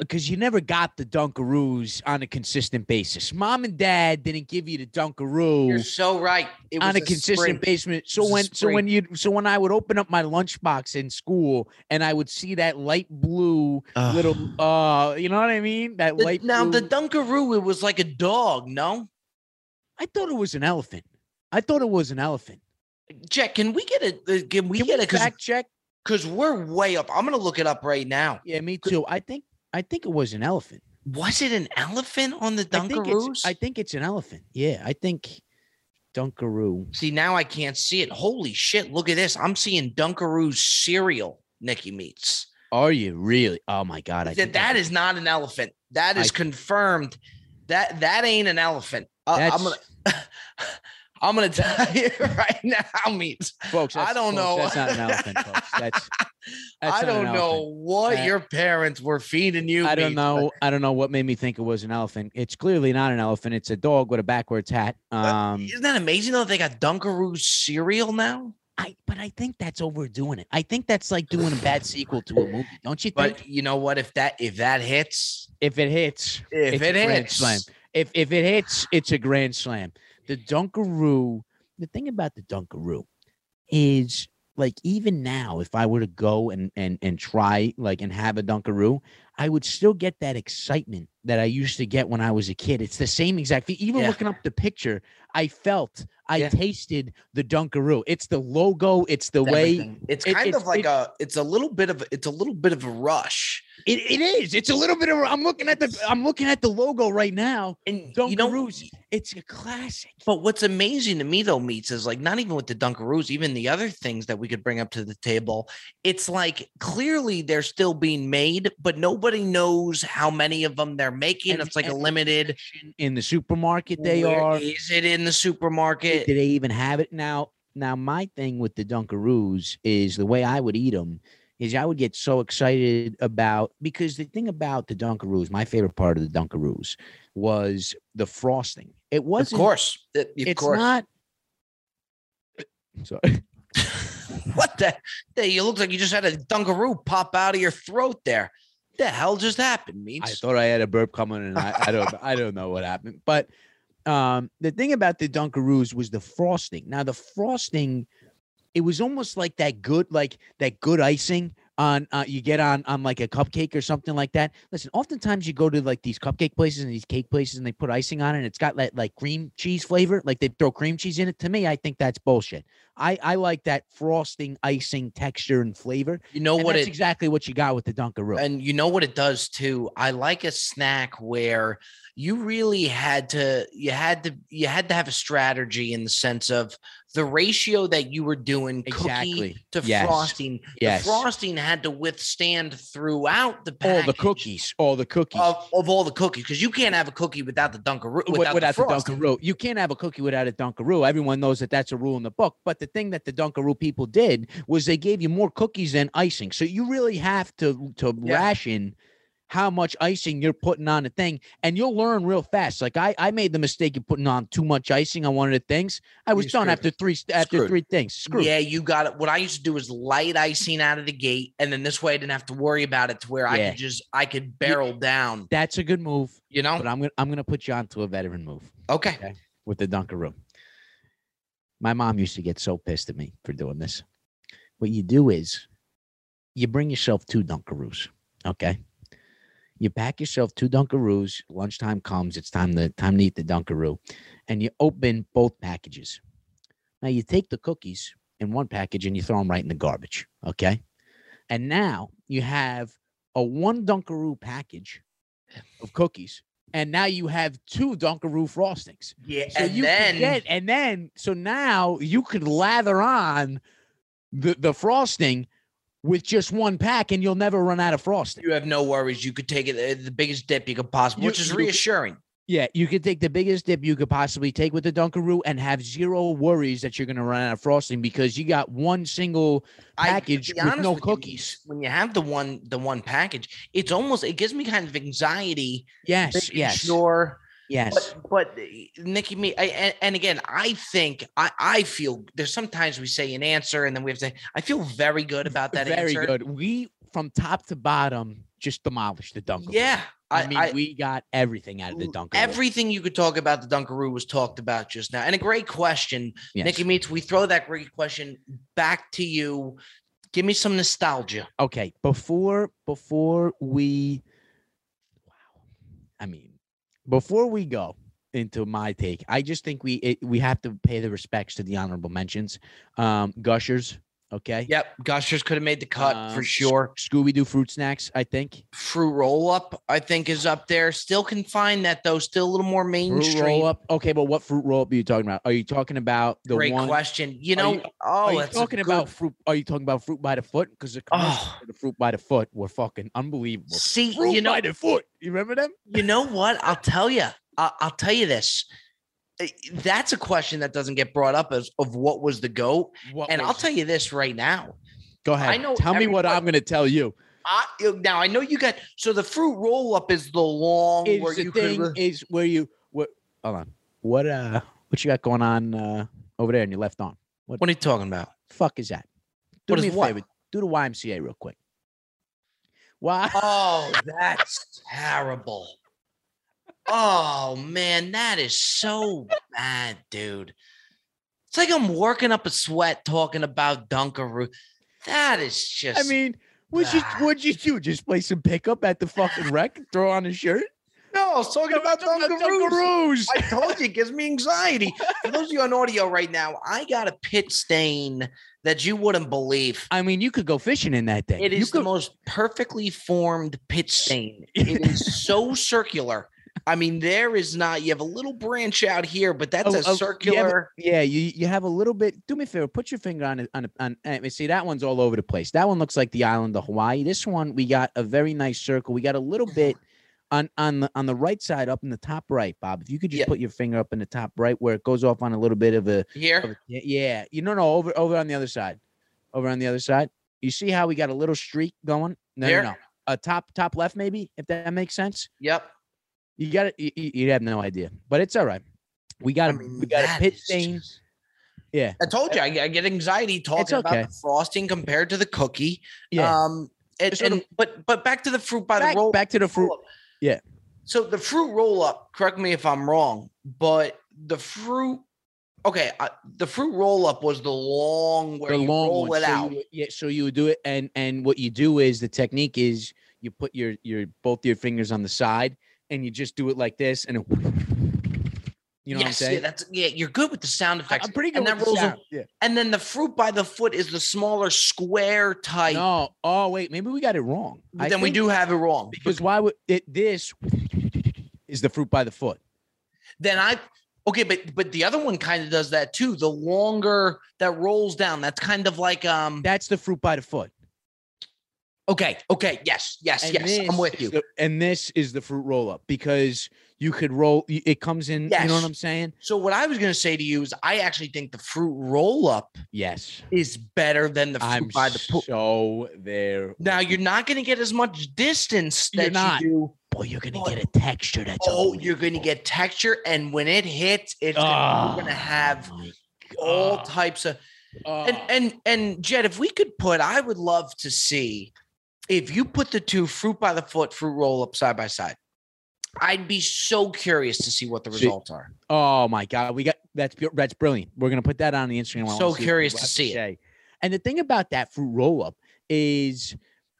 because you never got the Dunkaroos on a consistent basis. Mom and dad didn't give you the Dunkaroo You're so right. It on was a consistent basis. So when so when you so when I would open up my lunchbox in school and I would see that light blue Ugh. little uh you know what I mean? That The- light now the blue- Dunkaroo, it was like a dog. No, I thought it was an elephant. I thought it was an elephant. Jack, can we get it? uh, Can we Can get we it? Because fact check? because we're way up. I'm gonna look it up right now. Yeah, me too. I think I think it was an elephant. Was it an elephant on the I think Dunkaroos? it's I think it's an elephant. Yeah, I think Dunkaroo. See, now I can't see it. Holy shit! Look at this. I'm seeing Dunkaroo cereal. Nicky meats. Are you really? Oh my god! I That that is not an elephant. That is I- confirmed. That that ain't an elephant. Uh, I'm gonna. I'm gonna tell you right now, folks. I don't folks, know. That's not an elephant, folks. That's, that's I don't know what your parents were feeding you. I don't know. I don't know what made me think it was an elephant. It's clearly not an elephant. It's a dog with a backwards hat. Um, Isn't that amazing though? They got Dunkaroo cereal now. I but I think that's overdoing it. I think that's like doing a bad sequel to a movie, don't you think? But you know what? If that if that hits, if it hits, if it hits, slam. if if it hits, it's a grand slam. The Dunkaroo. The thing about the Dunkaroo is like even now, if I were to go and and and try like and have a Dunkaroo, I would still get that excitement that I used to get when I was a kid. It's the same exact. fe- Even Yeah. looking up the picture, I felt, I Yeah. tasted the Dunkaroo. It's the logo. It's the It's way. everything. it's it- kind it's- of like it- a it's a little bit of it's a little bit of a rush. It, it is. It's a little bit of. I'm looking at the. I'm looking at the logo right now. And you know, Dunkaroos. It's a classic. but what's amazing to me though, meats is like not even with the Dunkaroos, even the other things that we could bring up to the table. It's like clearly they're still being made, but nobody knows how many of them they're making. And- it's like a limited. in the supermarket they are Is it in the supermarket? Do they even have it now now my thing with the dunkaroos is the way i would eat them is i would get so excited about because the thing about the dunkaroos my favorite part of the dunkaroos was the frosting it wasn't course, Uh, of it's course. not sorry what the? You look like you just had a Dunkaroo pop out of your throat there. The hell just happened, I thought I had a burp coming, and I, I don't, I don't know what happened. But um, the thing about the Dunkaroos was the frosting. Now the frosting, it was almost like that good, like that good icing on uh, you get on on like a cupcake or something like that. Listen, oftentimes you go to like these cupcake places and these cake places, and they put icing on it. and It's got that like cream cheese flavor, like they throw cream cheese in it. To me, I think that's bullshit. I I like that frosting, icing texture and flavor. You know and what that's it exactly what you got with the Dunkaroo. and you know what it does too. I like a snack where you really had to you had to you had to have a strategy in the sense of the ratio that you were doing cookie Exactly. to Yes. frosting. Yes. The frosting had to withstand throughout the all the cookies, all the cookies. of, of all the cookies because you can't have a cookie without the Dunkaroo without, without, the, the. Dunkaroo. You can't have a cookie without a Dunkaroo. Everyone knows that that's a rule in the book. But the thing that the Dunkaroo people did was they gave you more cookies than icing. So you really have to to Yeah. ration how much icing you're putting on a thing, and you'll learn real fast. Like I, I made the mistake of putting on too much icing on one of the things. I was done after three after Screwed. three things. Screw. Yeah, you got it. What I used to do is light icing out of the gate, and then this way I didn't have to worry about it to where I could just I could barrel down. That's a good move. You know? But I'm gonna I'm gonna put you onto a veteran move. Okay. with the Dunkaroo. My mom used to get so pissed at me for doing this. What you do is you bring yourself two Dunkaroos, okay? You pack yourself two Dunkaroos. Lunchtime comes, it's time to time to eat the Dunkaroo, and you open both packages. Now you take the cookies in one package and you throw them right in the garbage, okay? And now you have a one Dunkaroo package of cookies, and now you have two Dunkaroo frostings. Yeah, So and you then get, and then so now you could lather on the the frosting with just one pack, and you'll never run out of frosting. You have no worries. You could take it uh, the biggest dip you could possibly, You- which is you- reassuring. Yeah, you could take the biggest dip you could possibly take with the Dunkaroo and have zero worries that you're going to run out of frosting because you got one single package be with no with you, cookies. when you have the one the one package, it's almost it gives me kind of anxiety. Yes, yes, Sure. Yes. But, but uh, Nicky, me, I, and, and again, I think I, I feel there's sometimes we say an answer and then we have to. say, I feel very good about that Very answer. good. We from top to bottom just demolished the Dunkaroo. Yeah, I, I, mean I- we got everything out of the Dunkaroo. everything you could talk about the Dunkaroo was talked about just now, and a great question, yes. Nicky Meats. We throw that great question back to you. Give me some nostalgia. okay before before we wow i mean before we go into my take i just think we it, we have to pay the respects to the honorable mentions. Um gushers okay Yep, Gushers could have made the cut for Um, sure. scooby-doo fruit snacks i think Fruit roll up, I think, is up there. Still can find that though. Still a little more fruit mainstream. roll up okay but what fruit roll up are you talking about are you talking about the Great one question. You know, you- oh, are you talking about fruit are you talking about fruit by the foot because the Oh. the fruit by the foot were fucking unbelievable See, fruit you know, by the foot you remember them you know what? I'll tell you. I'll, I'll tell you this. Uh, That's a question that doesn't get brought up as of what was the goat. What And I'll was- tell you this right now. go ahead I know tell me what i'm going to tell you I, now I know you got so the fruit roll up is the long is where the you thing could is where you what hold on what uh what you got going on uh over there in your left arm what are you talking about? fuck is that do What me is a what? favor do the ymca real quick why Oh, that's terrible. Oh man, that is so bad, dude. It's like I'm working up a sweat talking about Dunkaroo. That is just i mean what'd you what'd you do just play some pickup at the fucking rec and throw on a shirt no, I was talking about Dunkaroos. I told you, it gives me anxiety. For those of you on audio right now, I got a pit stain that you wouldn't believe. i mean you could go fishing in that thing It You is the most perfectly formed pit stain. It is so circular. I mean, there is not. You have a little branch out here, but that's Oh, a oh, you a- circular. yeah, you you have a little bit. Do me a favor, put your finger on it. On, a- on, uh, see that one's all over the place. That one looks like the island of Hawaii. This one we got a very nice circle. We got a little uh-huh. bit on on the on the right side, up in the top right, Bob. If you could just Yeah. put your finger up in the top right, where it goes off on a little bit of a, of Here, a yeah, yeah. You know no over over on the other side, over on the other side. You see how we got a little streak going? No, There. no, no. A top top left maybe, if that makes sense. yep. You got it. You, you have no idea, but it's all right. We got I mean, we got a pit stain. just- Yeah. I told you, I, I get anxiety talking about the frosting compared to the cookie. Yeah. Um, and, and but but back to the fruit by back, the roll. back to the fruit. yeah. So the fruit roll up. Correct me if I'm wrong, but the fruit. Okay, uh, the fruit roll up was the long where the you long roll one. it so out. You, yeah. So you would do it, and and what you do is the technique is you put your your both your fingers on the side, and you just do it like this, and it, you know yes, what I'm yeah, saying. that's yeah. You're good with the sound effects. I'm pretty good and that the rolls sound. Yeah. And then the fruit by the foot is the smaller square type. No. Oh wait, maybe we got it wrong. but I then we do have it wrong. because why would it this is the fruit by the foot. then I okay, but but the other one kind of does that too. The longer that rolls down, that's kind of like um. That's the fruit by the foot. Okay, okay, yes, yes, And yes. I'm with you. and this is the fruit roll up because you could roll. It comes in. Yes. You know what I'm saying? So what I was gonna say to you is, I actually think the fruit roll up Yes. is better than the fruit I'm by the pool. so there. Now you. you're not gonna get as much distance You're that not. you do. boy, you're gonna Boy. get a texture that's. Oh, you're gonna get texture, and when it hits, it's gonna, you're ah, gonna have all types of Oh. and ah. and and Jed, if we could put, I would love to see if you put the two fruit by the foot fruit roll up side by side. I'd be so curious to see what the results are. Oh my god, we got that's that's brilliant. We're gonna put that on the Instagram. So curious to see it. And the thing about that fruit roll up is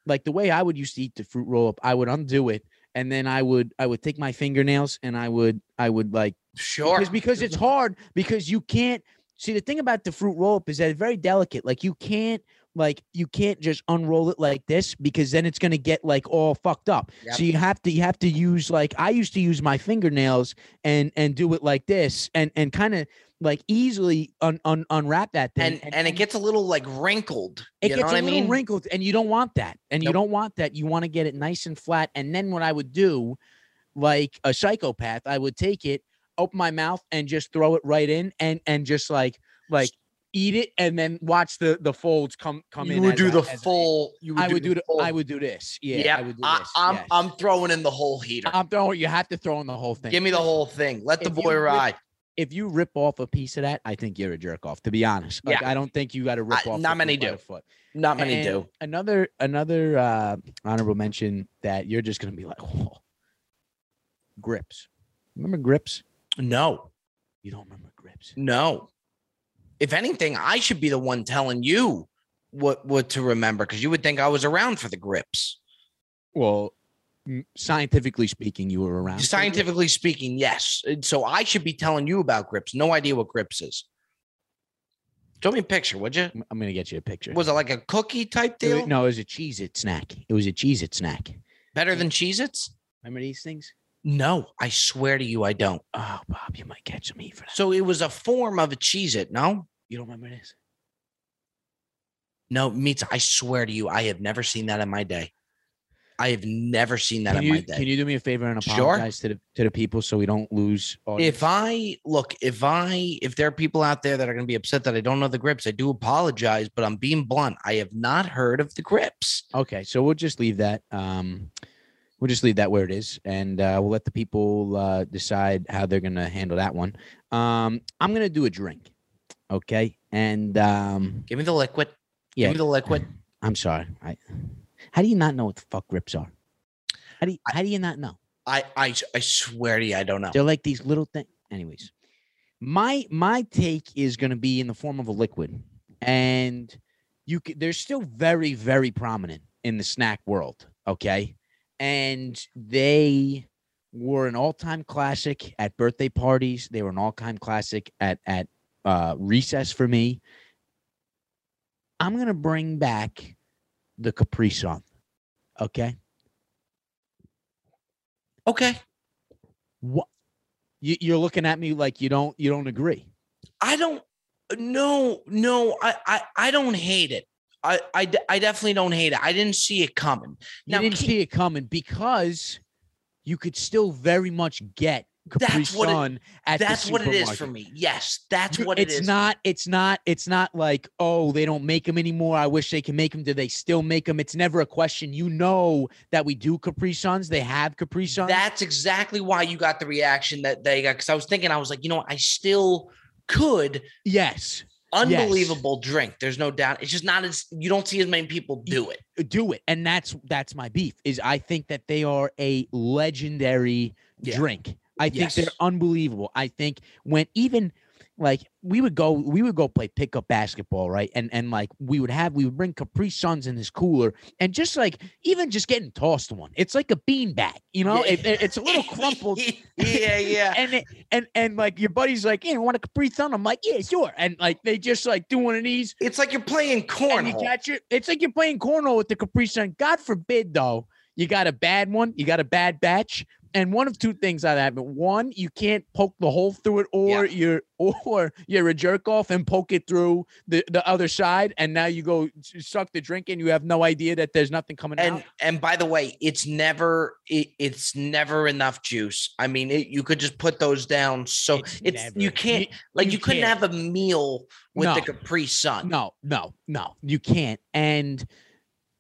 like the way I would used to eat the fruit roll up. I would undo it, and then I would I would take my fingernails and I would I would like Sure. because because it's hard because you can't see the thing about the fruit roll up is that it's very delicate. Like you can't like you can't just unroll it like this because then it's gonna get like all fucked up. Yep. So you have to you have to use like I used to use my fingernails and and do it like this and and kind of like easily un, un, unwrap that thing and and it gets a little like wrinkled. it you gets know a I little mean? wrinkled and you don't want that and you don't want that you want to get it nice and flat and then what i would do like a psychopath i would take it open my mouth and just throw it right in and and just like like eat it and then watch the the folds come come you in would as do I- the I- full. You would i would do the full- i would do this yeah Yeah, i would do I, this I'm yes. I'm throwing in the whole heater. i'm throwing you have to throw in the whole thing Give me the whole thing. Let the If you boy rip- ride. if you rip off a piece of that i think you're a jerk off to be honest like, Yeah. i don't think you got to rip I- off not many foot do. Not many And do. Another another uh, honorable mention that you're just gonna be like, oh, grips. Remember grips? No, You don't remember grips? no. If anything, I should be the one telling you what what to remember because you would think I was around for the grips. Well, scientifically speaking, you were around. for the grips. Scientifically speaking, yes. And So I should be telling you about grips. No idea what grips is. Show me a picture, would you? I'm- gonna get you a picture. Was it like a cookie type It deal? no, it was a Cheez It snack. It was a Cheez It snack. Better than Cheez Its? Remember these things? No, I swear to you, I don't. Oh, Bob, you might catch heat for that. So it was a form of a Cheez It, no? You don't remember this? No, meats. I swear to you, I have never seen that in my day. I have never seen that Can in you, my day. can you do me a favor and Sure. apologize to the to the people so we don't lose? audience? if I look, if I, if there are people out there that are going to be upset that I don't know the grips, I do apologize, but I'm being blunt. I have not heard of the grips. Okay, so we'll just leave that. Um, we'll just leave that where it is, and uh, we'll let the people uh, decide how they're gonna handle that one. Um, I'm gonna do a drink, okay? And um, Give me the liquid. yeah, Give me the liquid. I'm sorry. I, how do you not know what the fuck grips are? How do you, how do you not know? I, I, I swear to you, I don't know. They're like these little things. Anyways, my my take is gonna be in the form of a liquid, and you c- they're still very very prominent in the snack world. Okay, and they were an all time classic at birthday parties. They were an all time classic at at uh, recess for me. I'm gonna bring back the Capri Sun. Okay, Okay. what you, you're looking at me like you don't you don't agree. I don't, no, no, I, I, I don't hate it. I, I, I definitely don't hate it. I didn't see it coming. You Now, didn't keep- see it coming because you could still very much get Capri That's what it- at That's what it is for me. Yes, that's what it it's is. not it's not it's not like oh they don't make them anymore i wish they can make them do they still make them it's never a question you know that we do capri suns they have capri suns That's exactly why you got the reaction that they got. Because I was thinking, I was like, you know, what, I still could. yes Unbelievable drink. There's no doubt. It's just not as you don't see as many people do it. Uh, do it and that's that's my beef is i think that they are a legendary Yeah. drink i think they're unbelievable i think when even like we would go we would go play pickup basketball right and and like we would have we would bring capri suns in this cooler and just like even just getting tossed one it's like a bean bag you know Yeah. it, it- it's a little crumpled yeah, yeah. and it, and and like your buddy's like yeah want a capri sun i'm like yeah sure and like they just like do one of these It's like you're playing and you catch it. It's like you're playing cornhole with the Capri Sun. God forbid, though, you got a bad one, you got a bad batch, and one of two things that happen. One, you can't poke the hole through it, or you're or you're a jerk off and poke it through the, the other side, and now you go suck the drink and you have no idea that there's nothing coming and out. and by the way, it's never it, it's never enough juice. I mean, it, you could just put those down. So It's it's, never- you can't like you, you couldn't can't. have a meal with the No. Capri Sun. No, no, no, you can't. And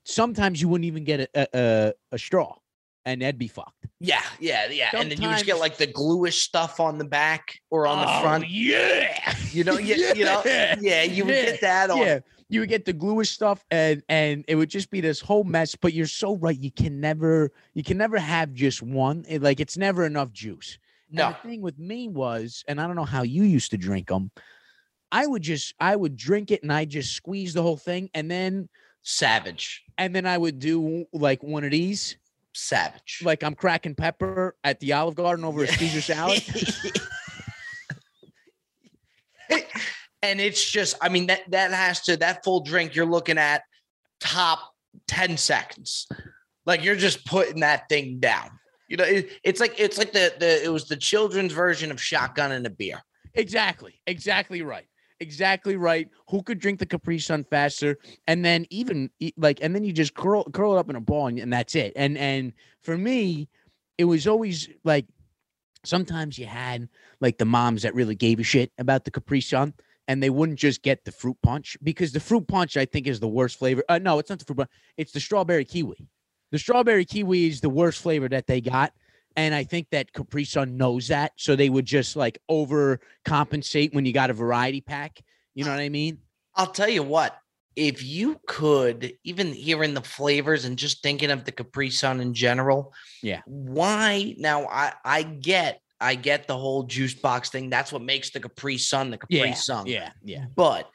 sometimes you wouldn't even get a a, a, a straw, and that'd be fucked. Yeah, yeah, yeah. And then you just get like the gluish stuff on the back or on the Oh, front. yeah. You know, yeah, you know, Yeah. you would Yeah, get that on. yeah you would get the gluish stuff and and it would just be this whole mess but you're so right you can never you can never have just one It- like it's never enough juice And No, the thing with me was and i don't know how you used to drink them i would just i would drink it and i just squeeze the whole thing and then savage, and then i would do like one of these savage. like i'm cracking pepper at the olive garden over a caesar salad and it's just I mean that that has to that full drink you're looking at top 10 seconds. Like you're just putting that thing down. You know, it, it's like it's like the the it was the children's version of shotgun and a beer. Exactly. Exactly right. Exactly right. Who could drink the Capri Sun faster? And then even like, and then you just curl curl it up in a ball, and, and that's it. And and for me, it was always like sometimes you had like the moms that really gave a shit about the Capri Sun, and they wouldn't just get the fruit punch because the fruit punch I think is the worst flavor. Uh, no, it's not the fruit punch. It's the strawberry kiwi. The strawberry kiwi is the worst flavor that they got. And I think that Capri Sun knows that. So they would just like overcompensate when you got a variety pack. You know what I mean? I'll tell you what, if you could, even hearing the flavors and just thinking of the Capri Sun in general, Yeah. Why now? I I get I get the whole juice box thing. That's what makes the Capri Sun the Capri Yeah. Sun. Yeah. Yeah. But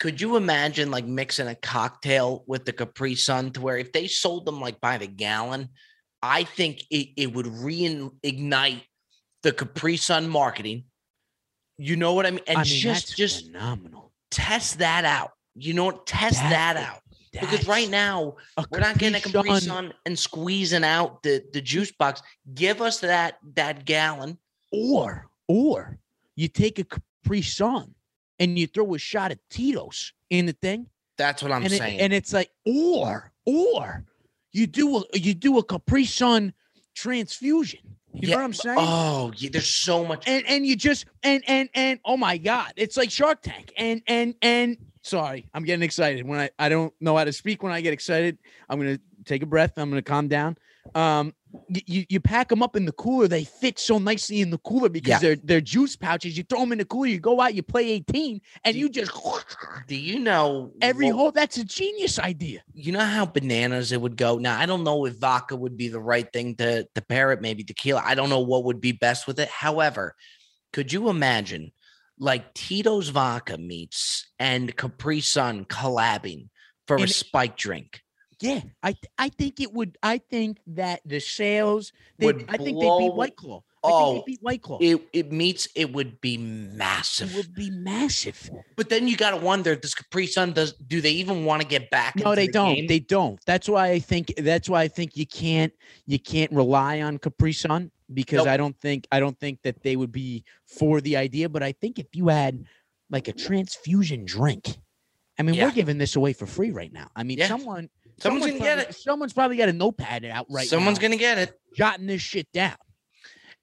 could you imagine like mixing a cocktail with the Capri Sun to where if they sold them like by the gallon, I think it, it would reignite the Capri Sun marketing. You know what I mean? And I mean, just just phenomenal. test that out. You know, test That that, out. Because right now we're not getting a Capri Sun- and squeezing out the, the juice box. Give us that that gallon. or or you take a Capri Sun and you throw a shot of Tito's in the thing, That's what I'm and, it- saying. and it's like or or you do a you do a Capri Sun transfusion. You know what I'm saying? Oh, yeah, there's so much. and and you just and and and oh my god it's like shark tank and and and sorry i'm getting excited when i i don't know how to speak when i get excited i'm gonna take a breath i'm gonna calm down um you, you pack them up in the cooler they fit so nicely in the cooler because Yeah. they're they're juice pouches you throw them in the cooler you go out you play 18 and Do- you just Do you know every what- whole that's a genius idea You know how bananas it would go. Now I don't know if vodka would be the right thing to to pair it. Maybe tequila. I don't know what would be best with it. However, could you imagine like Tito's vodka meets and Capri Sun collabing for a And- spike drink? Yeah i th- i think it would i think that the sales they, Would i think they blow- beat white claw i Oh, think they beat white claw It it meets it would be massive. it would be massive But then you got to wonder: Does Capri Sun does do they even want to get back? No, they the don't. game? They don't. That's why I think that's why I think you can't you can't rely on Capri Sun because Nope. I don't think I don't think that they would be for the idea. But I think if you had like a transfusion drink, I mean, Yeah. we're giving this away for free right now. I mean, Yeah. someone Someone's someone's gonna get it. Someone's probably got a notepad out right Someone's now, gonna get it. jotting this shit down.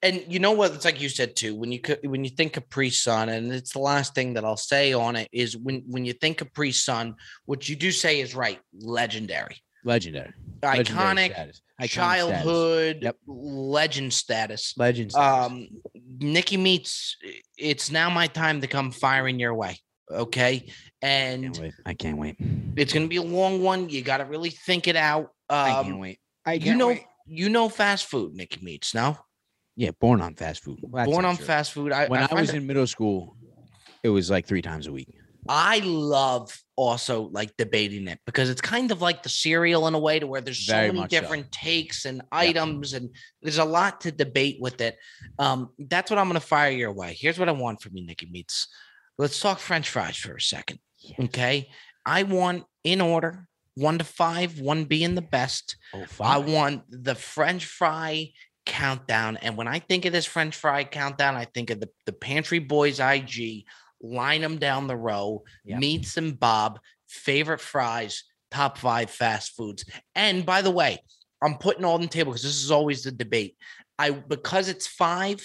And you know what? It's like you said too. When you when you think of Capri Sun, and it's the last thing that I'll say on it is when when you think of Capri Sun, what you do say is right. Legendary, Legendary, Legendary iconic, status. Iconic status. childhood, Yep. legend status. legend. status. Um, Nicky meats. It's now my time to come firing your way. Okay, I and can't wait. I can't wait. it's gonna be a long one. You got to really think it out. I can't Um, wait. I you can't know, wait. you know, fast food. Nicky meets now. Yeah, born on fast food. Well, that's Born on true. fast food. I, when I, find was it- in middle school, it was like three times a week. I love also like debating it because it's kind of like the cereal in a way to where there's so Very many much so. different takes and items and there's a lot to debate with it. Um, that's what I'm gonna fire your way. Here's what I want from you, Nicky Meats. Let's talk French fries for a second. Okay. I want in order one to five, one being the best. Oh, I want the French fry countdown. And when I think of this French fry countdown, I think of the, the Pantry Boys IG, line them down the row, Yep. meats and Bob, favorite fries, top five fast foods. And by the way, I'm putting all on the table because this is always the debate. I because it's five,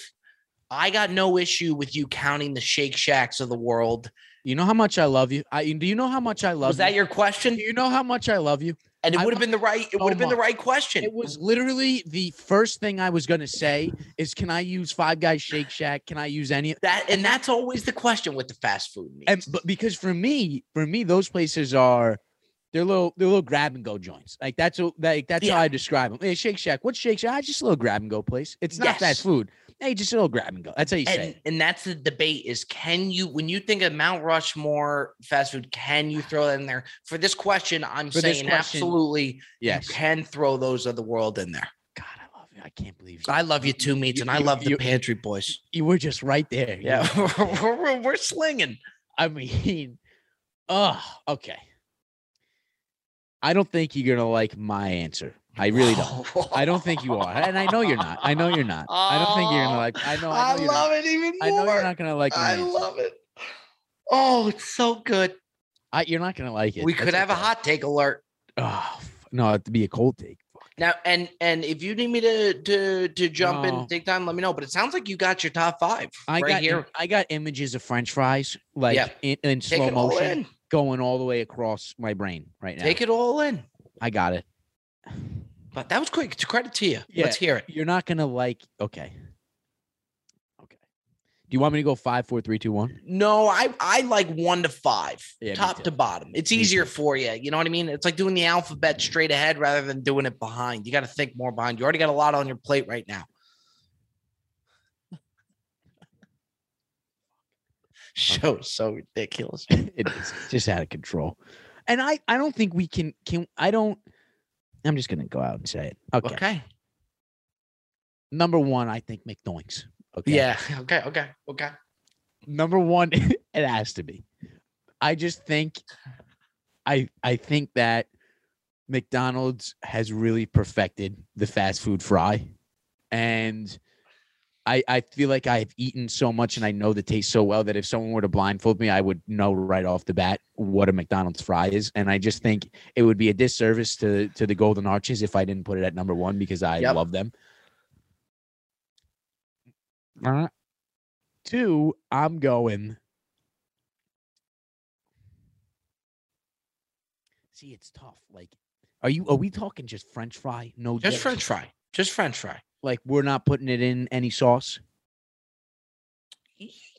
I got no issue with you counting the Shake Shacks of the world. You know how much I love you. I do you know how much I love Was that your question? Do you know how much I love you? And it would have been the right, it so would have been the right question. It was literally the first thing I was gonna say is can I use Five Guys Shake Shack? Can I use any of that, and that's always the question with the fast food meats. and but because for me, for me, those places are they're little they're little grab and go joints. Like that's like that's how I describe them. Hey, Shake Shack. What's Shake Shack? Ah, just a little grab and go place. It's not Yes. fast food. Hey, just a little grab and go. That's how you say and, it. and that's the debate is can you when you think of Mount Rushmore fast food, can you throw that in there? For this question, I'm For saying question, absolutely Yes. you can throw those of the world in there. God, I love you. I can't believe you. I love you too, meats, and I you- love the pantry boys. You were just right there. Yeah, were- we're, we're, we're slinging. I mean, oh, okay. I don't think you're gonna like my answer. I really don't. I don't think you are, and I know you're not. I know you're not. I don't think you're gonna like. I know. I, oh, I know you're love not. it even more. I know you're not gonna like. I answer. love it. Oh, it's so good. I, you're not gonna like it. we That's could have a hot take alert. Oh, no, it'd be a cold take. Now and and if you need me to to to jump in No. and take time, let me know. But it sounds like you got your top five I right got here. I got images of French fries like Yeah. in, in slow motion in. going all the way across my brain right now. Take it all in. I got it. But that was quick. It's credit to you. Yeah. Let's hear it. You're not gonna like. Okay. Okay. Do you want me to go five, four, three, two, one? No, I I like one to five, Yeah, me top too. to bottom. It's Me easier too. for you. You know what I mean? It's like doing the alphabet straight ahead rather than doing it behind. You got to think more behind. You already got a lot on your plate right now. Show is so ridiculous. it is just out of control. And I, I don't think we can. Can I don't. I'm just gonna go out and say it. Okay. Okay. Number one, I think McDoinks. Okay. Yeah. Okay. Okay. Okay. number one it has to be i just think i i think that mcdonald's has really perfected the fast food fry and i i feel like i've eaten so much and i know the taste so well that if someone were to blindfold me i would know right off the bat what a mcdonald's fry is and i just think it would be a disservice to to the golden arches if i didn't put it at number one because i Yep. love them all right Two, I'm going. See, it's tough. Like, are you? Are we talking just French fry? No, Just dip? French fry. Just French fry. Like, we're not putting it in any sauce.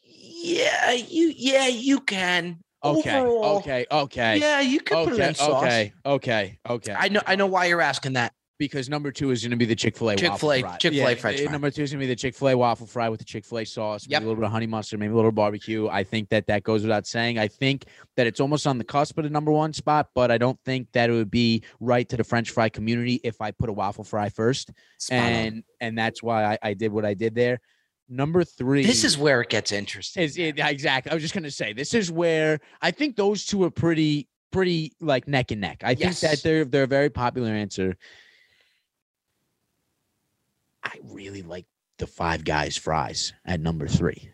Yeah, you. Yeah, you can. Okay. Overall, Okay. Okay. Yeah, you can put it Okay. in sauce. Okay. Okay. Okay. I know. I know why you're asking that. Because number two is going to be the Chick Fil A Chick-fil-A- Chick-fil-A Yeah, French uh, fry. Number two is going to be the Chick Fil A waffle fry with the Chick Fil A sauce, maybe Yep. a little bit of honey mustard, maybe a little barbecue. I think that that goes without saying. I think that it's almost on the cusp of the number one spot, but I don't think that it would be right to the French fry community if I put a waffle fry first, Spot on. and and that's why I, I did what I did there. Number three. this is where it gets interesting. Is it, exactly. I was just gonna say this is where I think those two are pretty pretty like neck and neck. I think that they're they're a very popular answer. I really like the Five Guys fries at number three.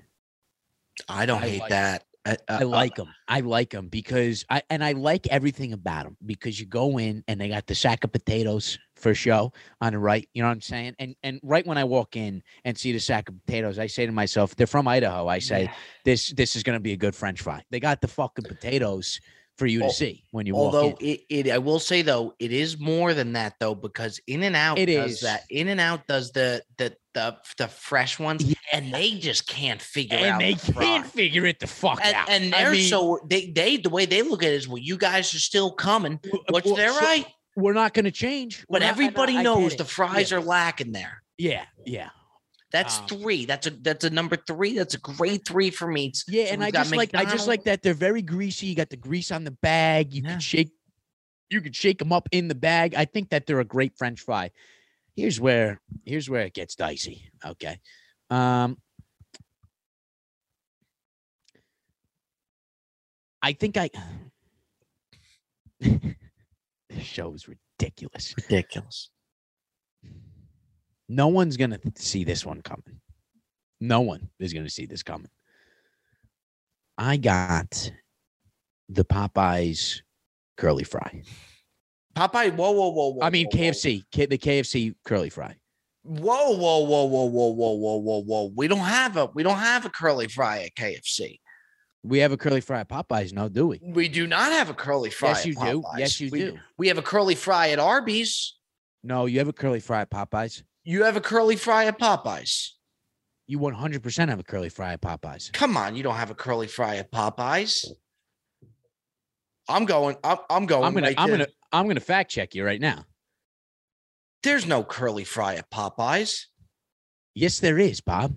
I don't I hate like- that. I, uh, I like them. I like them because I and I like everything about them because you go in and they got the sack of potatoes for show on the right. You know what I'm saying? And and right when I walk in and see the sack of potatoes, I say to myself, "They're from Idaho." I say, this this is going to be a good french fry. They got the fucking potatoes for you to see when you walk Although in. it, it, I will say though, it is more than that though, because In and Out It does is. that. In and Out does the the the the fresh ones, Yeah. and they just can't figure out. And they the can't figure it the fuck And, out. and they're mean, so they they the way they look at it is well, you guys are still coming, w- uh, which well, they're so right, We're not going to change. But not- everybody I knows the fries Yeah. are lacking there. Yeah, yeah, That's Um, three. That's a that's a number three. That's a great three for me. yeah. So and I got just like I just like that they're very greasy. You got the grease on the bag. You Yeah. can shake. You can shake them up in the bag. I think that they're a great French fry. Here's where here's where it gets dicey. Okay. Um I think I this show is ridiculous. ridiculous. No one's gonna see this one coming. No one is gonna see this coming. I got the Popeyes curly fry. Popeye, whoa, whoa, whoa, whoa. I mean whoa. KFC, K- the KFC curly fry. Whoa, whoa, whoa, whoa, whoa, whoa, whoa, whoa, whoa. We don't have a we don't have a curly fry at KFC. We have a curly fry at Popeyes, no, do we? We do not have a curly fry. Yes, at you do. Yes, you We- do. We have a curly fry at Arby's. No, you have a curly fry at Popeyes. You have a curly fry at Popeyes. You 100% have a curly fry at Popeyes. Come on, you don't have a curly fry at Popeyes. I'm going. I'm, I'm going. I'm gonna, right I'm to- gonna, I'm gonna fact check you right now. There's no curly fry at Popeyes. Yes, there is, Bob.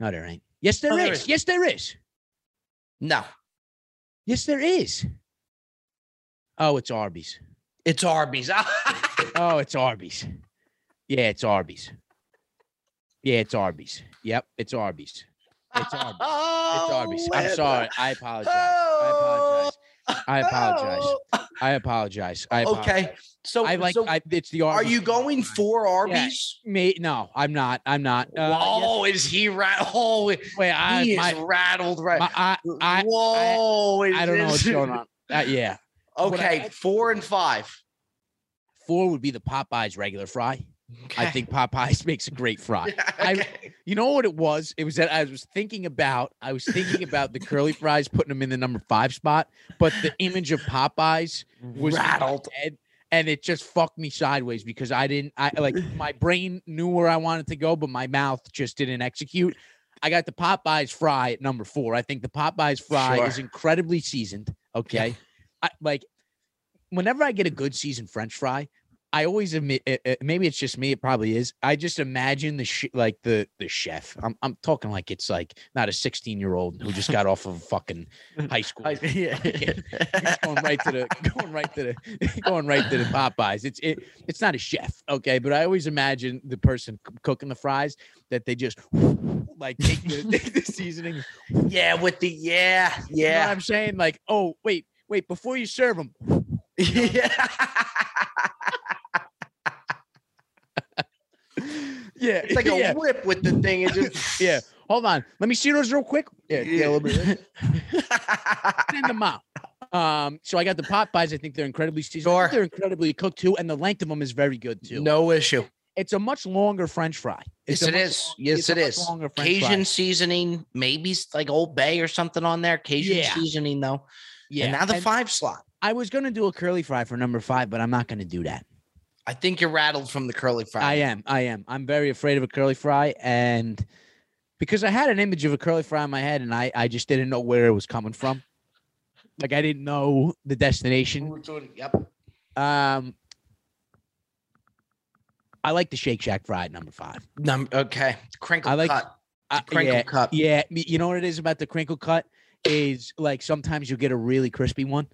No, there ain't. Yes, there Oh, is. there is. Yes, there is. No, Yes, there is. Oh, it's Arby's. it's Arby's. Oh, it's Arby's. Yeah, it's Arby's. Yeah, it's Arby's. Yep, it's Arby's. It's Arby's. Oh, It's Arby's. I'm sorry. I apologize. I apologize. I apologize. Oh. I apologize. I apologize. Okay. So I like. so I, it's the Arby's. are you going for Arby's? Me? No, I'm not. I'm not. Uh, yes- is he rat? Oh, he wait, I, is my, rattled right. my, I, I, Whoa, I don't know what's going on. Uh, yeah, I- Okay, four and five. four would be the Popeyes regular fry. I think Popeyes makes a great fry. I- Okay. You know what it was? It was that I was thinking about. I was thinking about the curly fries, putting them in the number five spot, but the image of Popeyes was rattled. head, and it just fucked me sideways because I didn't. I like my brain knew where I wanted to go, but my mouth just didn't execute. I got the Popeyes fry at number four. I think the Popeyes fry is incredibly seasoned. Okay, I like whenever I get a good seasoned French fry. I always admit, uh, uh, maybe it's just me. It probably is. I just imagine the sh- like the the chef. I'm I'm talking like it's like not a 16 year old who just got off of fucking high school. Yeah. Going right to the going right to the going right to the Popeyes. It's it, it's not a chef, okay, but I always imagine the person c- cooking the fries that they just like take the, take the seasoning. Yeah, with the yeah, what yeah, I'm saying? Like, oh wait, wait, before you serve them, yeah. Yeah, It's like a yeah, whip with the thing. It just yeah. Hold on, let me see those real quick. Yeah, yeah, a little bit. Send them out. Um, so I got the Popeyes. I think they're incredibly seasoned. Sure. They're incredibly cooked too, and the length of them is very good too. no issue. It's a much longer French fry. It's Yes, it is. long- Yes, it is. Cajun fry. seasoning, maybe like Old Bay or something on there. Cajun Yeah. seasoning though. Yeah. And now the and five slot. I was gonna do a curly fry for number five, but I'm not gonna do that. I think you're rattled from the curly fry. I am. I am. I'm very afraid of a curly fry, and because I had an image of a curly fry in my head, and I I just didn't know where it was coming from. Like I didn't know the destination. Yep. Um, I like the Shake Shack fry at number five. Num- okay. Crinkle I like- cut. I- Crinkle yeah, cut. Yeah, you know what it is about the crinkle cut is like sometimes you'll get a really crispy one,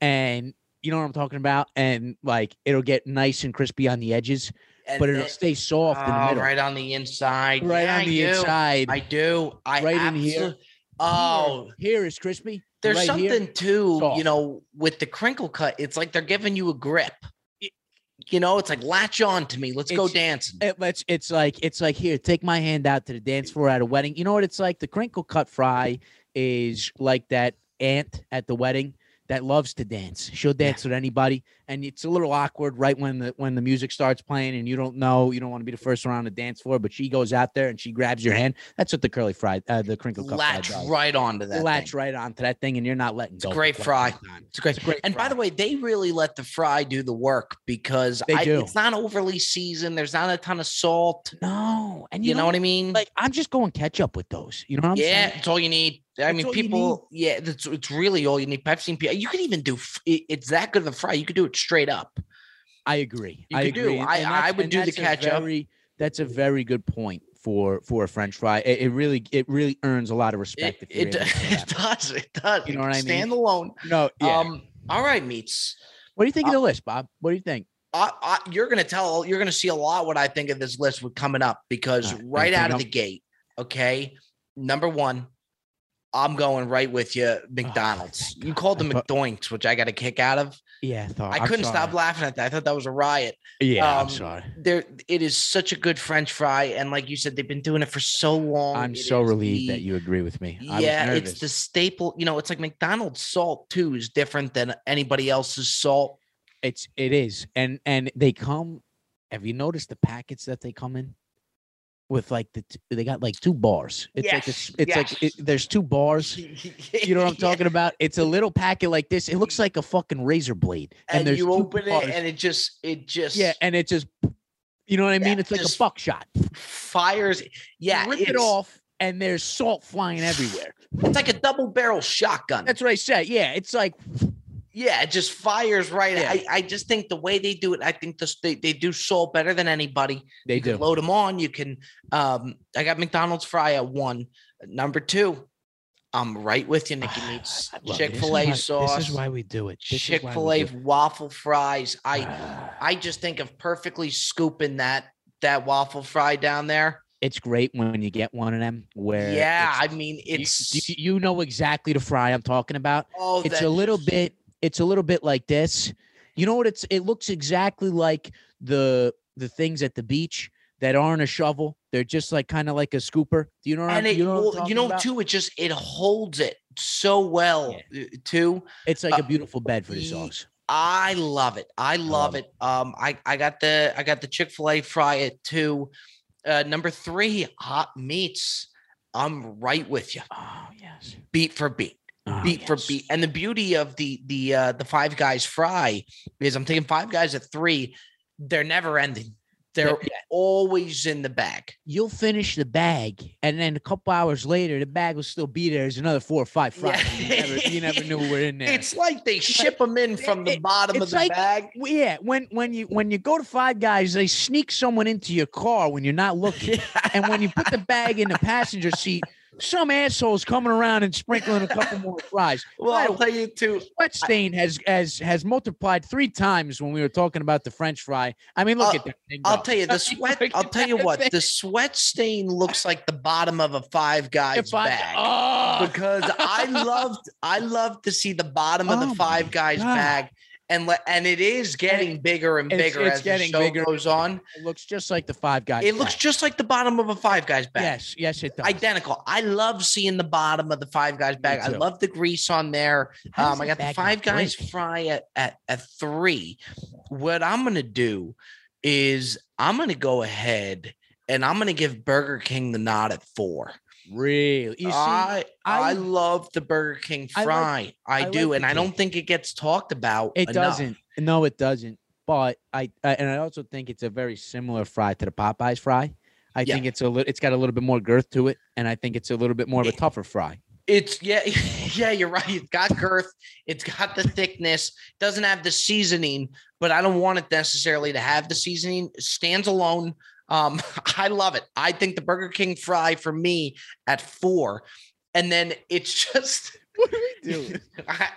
and you know what I'm talking about, and like it'll get nice and crispy on the edges, And but it'll then- stay soft in the Oh, middle, right on the inside. right Yeah, on I the do. inside. I do. I Right in here. Oh, here is crispy. there's right here, something too, soft. you know, with the crinkle cut. It's like they're giving you a grip. You know, it's like latch on to me. Let's go It's- dancing. It lets. It's like it's like here. Take my hand out to the dance floor at a wedding. You know what it's like? The crinkle cut fry is like that aunt at the wedding that loves to dance. She'll dance with anybody, and it's a little awkward right when the when the music starts playing, and you don't know, you don't want to be the first one on the dance floor, but she goes out there and she grabs your hand. That's what the curly fry, uh, the crinkle cut Latch fry right onto that. latch thing. right onto that thing, and you're not letting go. great fry. It's great. It's a great And by the way, they really let the fry do the work because They I, do. it's not overly seasoned. There's not a ton of salt. no, and You, know, what I mean? Like I'm just going ketchup with those. You know what I'm yeah, saying? it's all you need. I mean, people. Yeah, that's it's really all you need. I've seen people. You could even do. It's that good of a fry. You could do it straight up. I agree. You I do. agree. and- I- I would do the catch very- That's a very good point for for a French fry. It, it really it really earns a lot of respect. it, to do it does. It does. You know what I mean? Stand alone. No, yeah. Um. All right, meats. what do you think of uh, the list, Bob? What do you think? I, I, you're gonna tell. You're gonna see a lot what I think of this list with coming up because right, right out of the gate. Okay, number one. I'm going right with you, McDonald's. thank you called them McDoinks, which I got a kick out of. Yeah, I thought I couldn't stop laughing at that. I thought that was a riot. Yeah, um, I'm sorry. There, it is such a good French fry, and like you said, they've been doing it for so long. I'm It so relieved that you agree with me. I Yeah, it's the staple. You know, it's like McDonald's salt too is different than anybody else's salt. it's it is, and and they come. Have you noticed the packets that they come in? With like the t- they got like two bars. It's like Yes, it's, it's like it, there's two bars. You know what I'm Yeah. talking about? It's a little packet like this. It looks like a fucking razor blade. And, And, you open bars. it, and it just, it just, yeah, and it just, you know what I mean? Yeah, it's like a buckshot. fires. Yeah, rip it off, and there's salt flying everywhere. It's like a double barrel shotgun. That's what I said. Yeah, it's like yeah, it just fires right. Yeah. I, I just think the way they do it, I think this, they, they do salt better than anybody. they you do. can load them on. You can. Um, I got McDonald's fry at one. Number two, I'm right with you, Nicky Meats. I love it. This is Chick Fil A sauce. This is why we do it. This is why Chick Fil A waffle fries. I Ah, I just think of perfectly scooping that that waffle fry down there. it's great when you get one of them where Yeah, I mean it's you, you know exactly the fry I'm talking about. oh, It's a little bit. It's a little bit like this. You know what? It's it looks exactly like the the things at the beach that aren't a shovel. They're just like kind of like a scooper. Do you know? What and I'm, it, you know, well, you know about? too. It just it holds it so well uh, too. It's like uh, a beautiful bed for the sauce. I love it. I love love it. Um, I I got the I got the Chick Fil A fry at two. Uh, number three, hot meats. I'm right with you, Oh yes. beat for beat, Oh, beat for beat. And the beauty of the the uh, the Five Guys fry is I'm taking Five Guys at three. They're never ending. They're Yeah. always in the bag. You'll finish the bag, and then a couple hours later, the bag will still be there. There's another four or five fries. You, never, you never knew were in there. It's like they ship them in from the bottom of the like- bag. Yeah, when when you when you go to Five Guys, they sneak someone into your car when you're not looking, and when you put the bag in the passenger seat, some assholes coming around and sprinkling a couple more fries. Well, I'll tell you too. Sweat stain has has has multiplied three times when we were talking about the French fry. I mean, look I'll- at that thing. I'll tell you the sweat. I'll tell you what the sweat stain looks like the bottom of a Five Guys I- bag. Oh, because I loved I loved to see the bottom of Oh the Five Guys God. bag, and le- and it is getting bigger and bigger it's as getting the show bigger. goes on. it looks just like the Five Guys. It looks just like the bottom of a Five Guys bag. yes, yes, it does. Identical. I love seeing the bottom of the Five Guys bag. I love the grease on there. Um, I got the Five Guys break? fry at, at at three. What I'm gonna do is I'm gonna go ahead and I'm gonna give Burger King the nod at four. Really, you see, I, I I- love the Burger King I like- fry. I, I do, the and I don't think it gets talked about. It enough. doesn't. No, it doesn't. But I, I and I also think it's a very similar fry to the Popeyes fry. I Yeah. think it's a little. It's got a little bit more girth to it, and I think it's a little bit more of a tougher fry. It's yeah, yeah. You're right. It's got girth. It's got the thickness. Doesn't have the seasoning, but I don't want it necessarily to have the seasoning. It stands alone. Um, I love it. I think the Burger King fry for me at four, and then it's just What are we doing? I,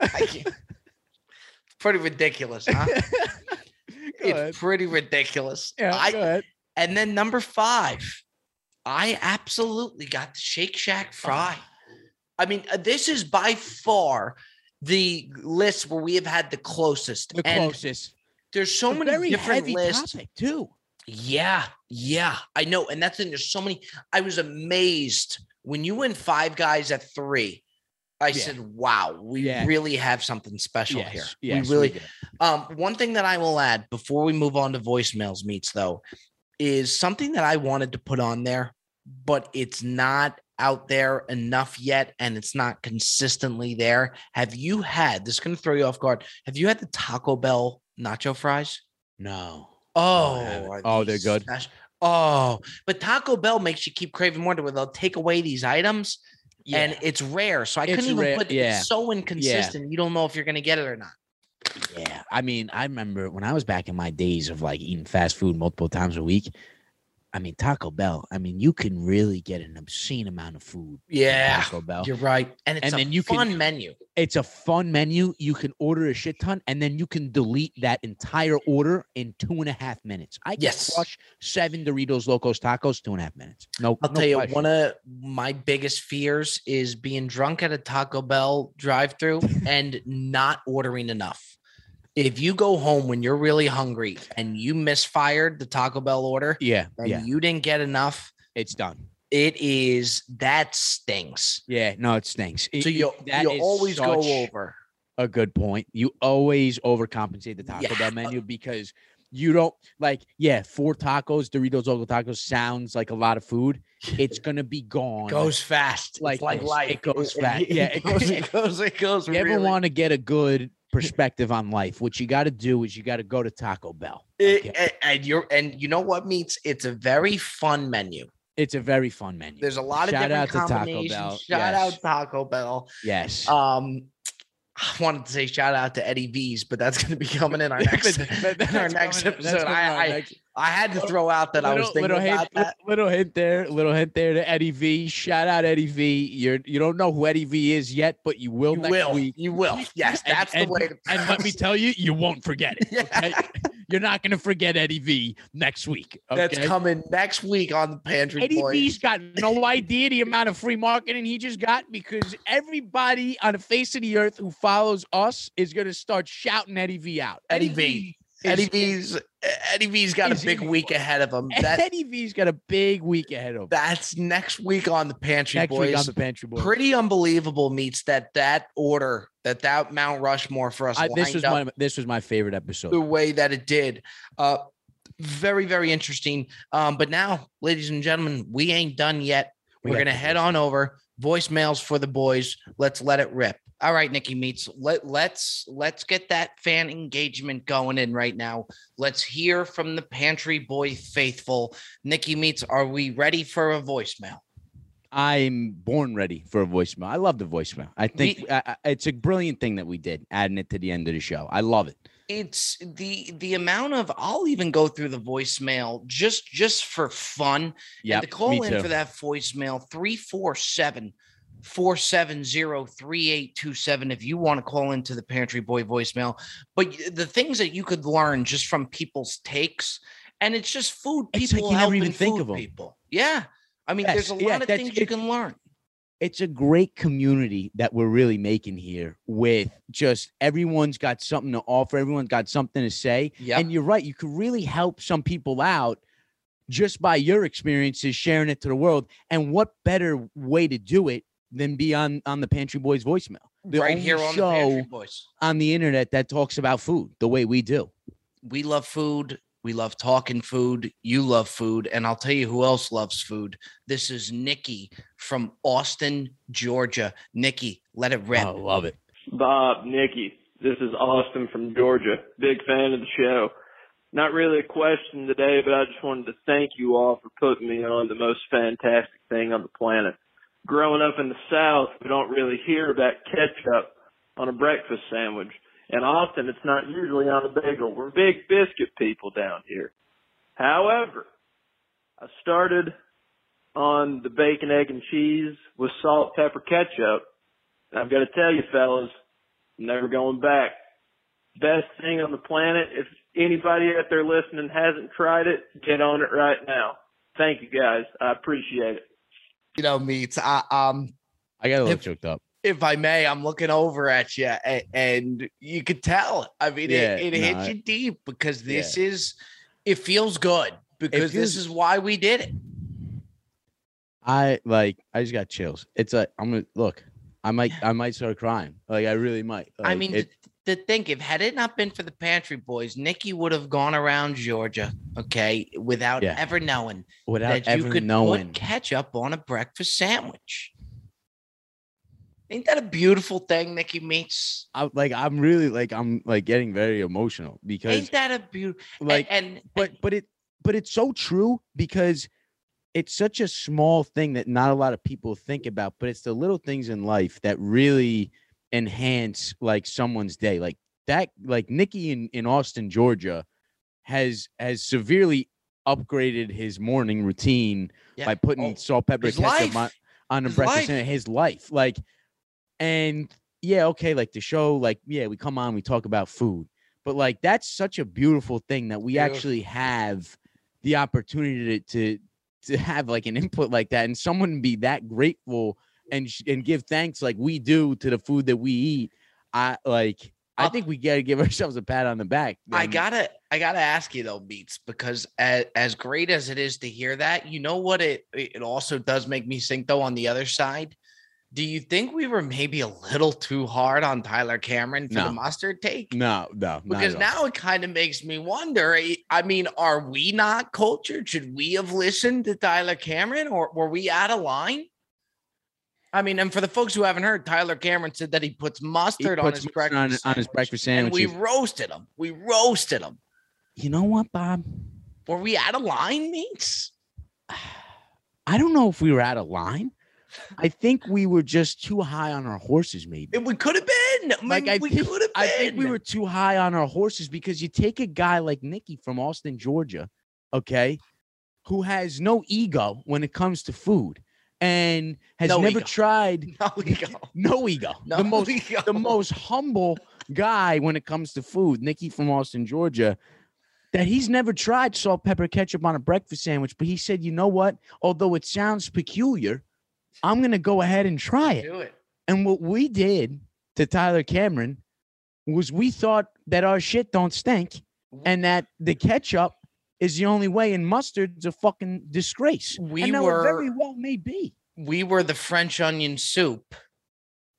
I can't. Pretty ridiculous, huh? it's pretty ridiculous. Yeah, I, go ahead. and then number five, I absolutely got the Shake Shack fry. I mean, uh, this is by far the list where we have had the closest. The and closest. there's so A many different lists. topic too. Yeah, yeah, I know. And that's thing. There's so many. I was amazed when you win five guys at three. I Yeah. said, "Wow, we Yeah. really have something special here." Yes, yes, we really did. um, one thing that I will add before we move on to voicemails meats though is something that I wanted to put on there, but it's not out there enough yet, and it's not consistently there. Have you had this? is Going to throw you off guard. Have you had the Taco Bell nacho fries? No. Oh, I Oh, they're good? spec- Oh, but Taco Bell makes you keep craving more to where they'll take away these items, and it's rare. So I It's couldn't even rare, put. yeah. It's so inconsistent. You don't know if you're going to get it or not. Yeah, I mean, I remember when I was back in my days of like eating fast food multiple times a week. I mean, Taco Bell. I mean, you can really get an obscene amount of food. Yeah, Taco Bell. You're right, and it's And a then you can- fun menu. It's a fun menu. You can order a shit ton, and then you can delete that entire order in two and a half minutes. I can Yes. crush seven Doritos Locos Tacos two and a half minutes. No, I'll no tell you, question. one of my biggest fears is being drunk at a Taco Bell drive-through and not ordering enough. If you go home when you're really hungry and you misfired the Taco Bell order Yeah, and yeah, you didn't get enough, it's done. it is that stinks. Yeah, no, it stinks. It- So you you always go over. a good point. You always overcompensate the Taco Yeah. Bell menu because you don't like, yeah, four tacos, Doritos Loco Tacos sounds like a lot of food. It's gonna be gone. Goes fast. like Like, like life. It goes fast. Yeah, it goes. It goes. It goes. you ever want to get a good perspective on life, what you got to do is you got to go to Taco Bell. Okay? and, and you're and you know what meats? It's a very fun menu. It's a very fun menu. There's a lot of Shout different out to Taco combinations. Bell. Shout Yes. out Taco Bell. yes. Um, I wanted to say shout out to Eddie V's, but that's going to be coming in our next in our next coming- episode. our I, next- I had to throw out that I was thinking little about hint, that. Little hint there, little hint there to Eddie V. Shout out Eddie V. You're you don't know who Eddie V is yet, but you will You next will. week. You will. Yes, And- that's and, the way. To And let me tell you, you won't forget it. Yeah. Okay? you're not gonna forget Eddie V next week. That's coming next week on the Pantry Eddie Boys. V's got no idea the amount of free marketing he just got because everybody on the face of the earth who follows us is gonna start shouting Eddie V out. Eddie V. Eddie V's Eddie V's got a big week ahead of him. That Eddie V's got a big week ahead of him. that's next week on the Pantry Next Boys. week on the Pantry Boys. Pretty unbelievable meats that that order that that Mount Rushmore for us I, this was up my this was my favorite episode. the way that it did. Uh, very very interesting. Um, but now, ladies and gentlemen, we ain't done yet. We We're gonna head on over voicemails for the boys. Let's let it rip. All right, Nicky Meats. Let let's let's get that fan engagement going in right now. Let's hear from the Pantry Boy faithful. Nicky Meats. Are we ready for a voicemail? I'm born ready for a voicemail. I love the voicemail. I think We- I, it's a brilliant thing that we did, adding it to the end of the show. I love it. it's the the amount of i'll even go through the voicemail just just for fun Yeah, to call in for that voicemail 347 470 3827 if you want to call into the pantry boy voicemail. But the things that you could learn just from people's takes and it's just food It's like people you never even think of 'em. people. Yeah. I mean there's a Yes, yeah, lot of things you can learn. It's a great community that we're really making here with just everyone's got something to offer, everyone's got something to say. yeah And you're right, you could really help some people out just by your experiences sharing it to the world. And what better way to do it than be on on the Pantry Boys voicemail? The right only here on show the pantry boys on the internet that talks about food the way we do. we love food. We love talking food. You love food. And I'll tell you who else loves food. This is Nikki from Austin, Georgia. Nicky, let it rip. I love it. Bob, Nicky, this is Austin from Georgia. Big fan of the show. Not really a question today, but I just wanted to thank you all for putting me on the most fantastic thing on the planet. Growing up in the South, we don't really hear about ketchup on a breakfast sandwich. And often it's not usually on a bagel. We're big biscuit people down here. However, I started on the bacon, egg, and cheese with salt, pepper, ketchup. And I've got to tell you, fellas, never going back. Best thing on the planet. If anybody out there listening hasn't tried it, get on it right now. Thank you guys. I appreciate it. You know, meats. I, um, I got a little If- choked up. if I may, I'm looking over at you, and, and you could tell. I mean, Yeah, it, it no, hits you deep because this is. It feels good because this is why we did it. I like I just got chills. It's like I'm gonna look. I might I might start crying. Like I really might. I mean, it, to think if had it not been for the Pantry Boys, Nikki would have gone around Georgia, okay, without Yeah. ever knowing without that you ever could knowing. put ketchup on a breakfast sandwich. Ain't that a beautiful thing, Nicky meats? I, like I'm really like I'm like getting very emotional because Ain't that a beautiful like and, and but but it but it's so true because it's such a small thing that not a lot of people think about but it's the little things in life that really enhance like someone's day like that like nikki in, in austin georgia has has severely upgraded his morning routine yeah. by putting Oh, salt pepper ketchup on, on His breakfast life. sandwich, his life like and yeah okay like the show like yeah we come on we talk about food but like that's such a beautiful thing that we Beautiful. actually have the opportunity to, to to have like an input like that and someone be that grateful and sh- and give thanks like we do to the food that we eat i like i think we got to give ourselves a pat on the back I gotta, I gotta ask you though, Meats, because as, as great as it is to hear that, you know what it it also does make me think though. On the other side, do you think we were maybe a little too hard on Tyler Cameron for the mustard take? no no Because now it kind of makes me wonder. eh, I mean, are we not cultured? Should we have listened to Tyler Cameron, or were we out of line? I mean, and for the folks who haven't heard, Tyler Cameron said that he puts He mustard on his mustard breakfast on, on his sandwich, and we roasted him. We roasted him. you know what bob Were we out of line, meats? I don't know if we were out of line. I think we were just too high on our horses, maybe. It, we could have been. I Like, mean, I we could have been. I think we were too high on our horses because you take a guy like Nicky from Austin, Georgia, okay, who has no ego when it comes to food and has No never ego. tried No ego. no ego. No the most ego. the most humble guy when it comes to food. Nicky from Austin, Georgia. that he's never tried salt, pepper, ketchup on a breakfast sandwich, but he said, you know what? Although it sounds peculiar, I'm gonna go ahead and try it. Do it. And what we did to Tyler Cameron was we thought that our shit don't stink and that the ketchup is the only way and mustard's a fucking disgrace. We and were- very well may be. we were the French onion soup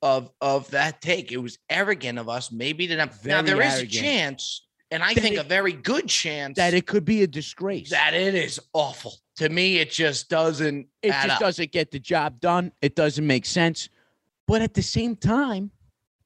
of of that take. It was arrogant of us, maybe to not. Now there is arrogant. a chance, and I That think it- a very good chance That it could be a disgrace. that it is awful. To me, it just doesn't. it just up. doesn't get the job done. It doesn't make sense. But at the same time,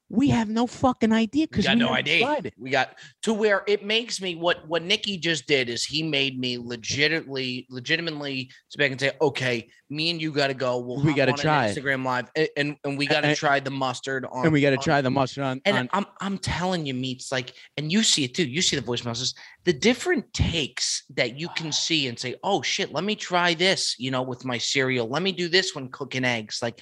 we have no fucking idea We because got we no idea. We got to where it makes me what what Nikki just did is he made me legitimately legitimately sit back and say, okay, me and you got to go. We'll We gotta try. Instagram live, a- and and we got to try the mustard on, And we got to try the mustard on. And on I'm I'm telling you, meats like, and you see it too. You see the voicemails. is The different takes that you can see and say, "Oh shit, let me try this." You know, with my cereal, let me do this when cooking eggs. Like,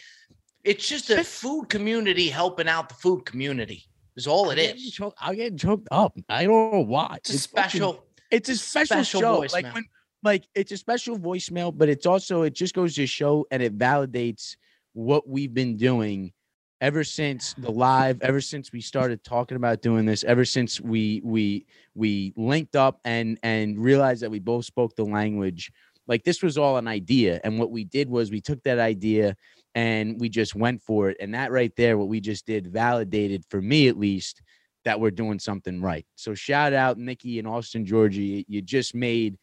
it's just a food community helping out the food community. Is all it I'm is. choked- I'm getting choked up. I don't know why. It's a fucking- special. it's a special, special show. Like when, like it's a special voicemail, but it's also it just goes to show and it validates what we've been doing ever since the live, ever since we started talking about doing this, ever since we we we linked up and and realized that we both spoke the language. Like this was all an idea, and what we did was we took that idea and we just went for it. And that right there, what we just did, validated for me at least that we're doing something right. So shout out Nikki and Austin Georgie. You just made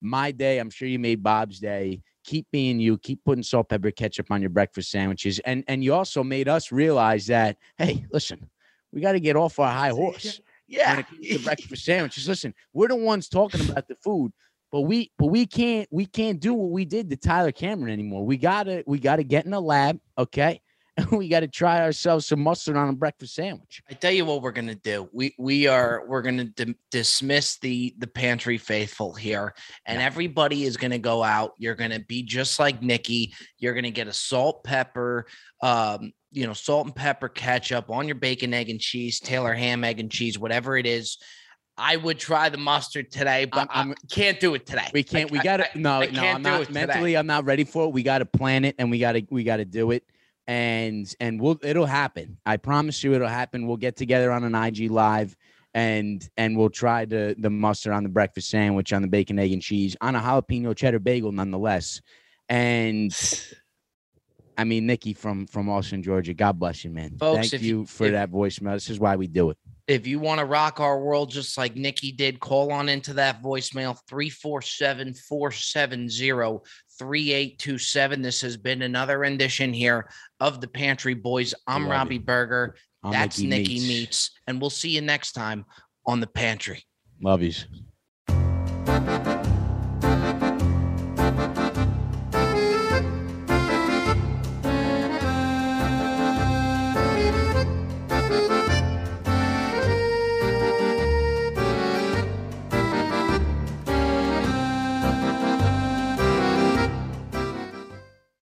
my day. I'm sure you made Bob's day. Keep being you. Keep putting salt, pepper, ketchup on your breakfast sandwiches. And and you also made us realize that hey, listen, we got to get off our high horse when Yeah. it comes to breakfast sandwiches. Listen, we're the ones talking about the food, but we but we can't we can't do what we did to Tyler Cameron anymore. We gotta we gotta get in the lab, okay? And we gotta try ourselves some mustard on a breakfast sandwich. I tell you what we're gonna do. We we are we're gonna dim- dismiss the the pantry faithful here, and everybody is gonna go out. You're gonna be just like Nikki. You're gonna get a salt, pepper, um, you know, salt and pepper ketchup on your bacon, egg, and cheese, Taylor ham, egg, and cheese, whatever it is. I would try the mustard today, but I I'm- can't do it today. We can't. I- we gotta. I- no, I no. can't I'm do not it today. mentally. I'm not ready for it. We gotta plan it, and we gotta we gotta do it, and and we'll it'll happen. I promise you, it'll happen. We'll get together on an IG live, and and we'll try the the mustard on the breakfast sandwich, on the bacon, egg, and cheese, on a jalapeno cheddar bagel, nonetheless. And I mean, Nikki from from Austin, Georgia. God bless you, man. Folks, Thank you- you for if- that voicemail. This is why we do it. If you want to rock our world just like Nikki did, call on into that voicemail 347 470 3827. This has been another rendition here of the Pantry Boys. I'm Love Robbie. Berger. I'm That's Nicky Meats. Meets. And we'll see you next time on the Pantry. Love yous.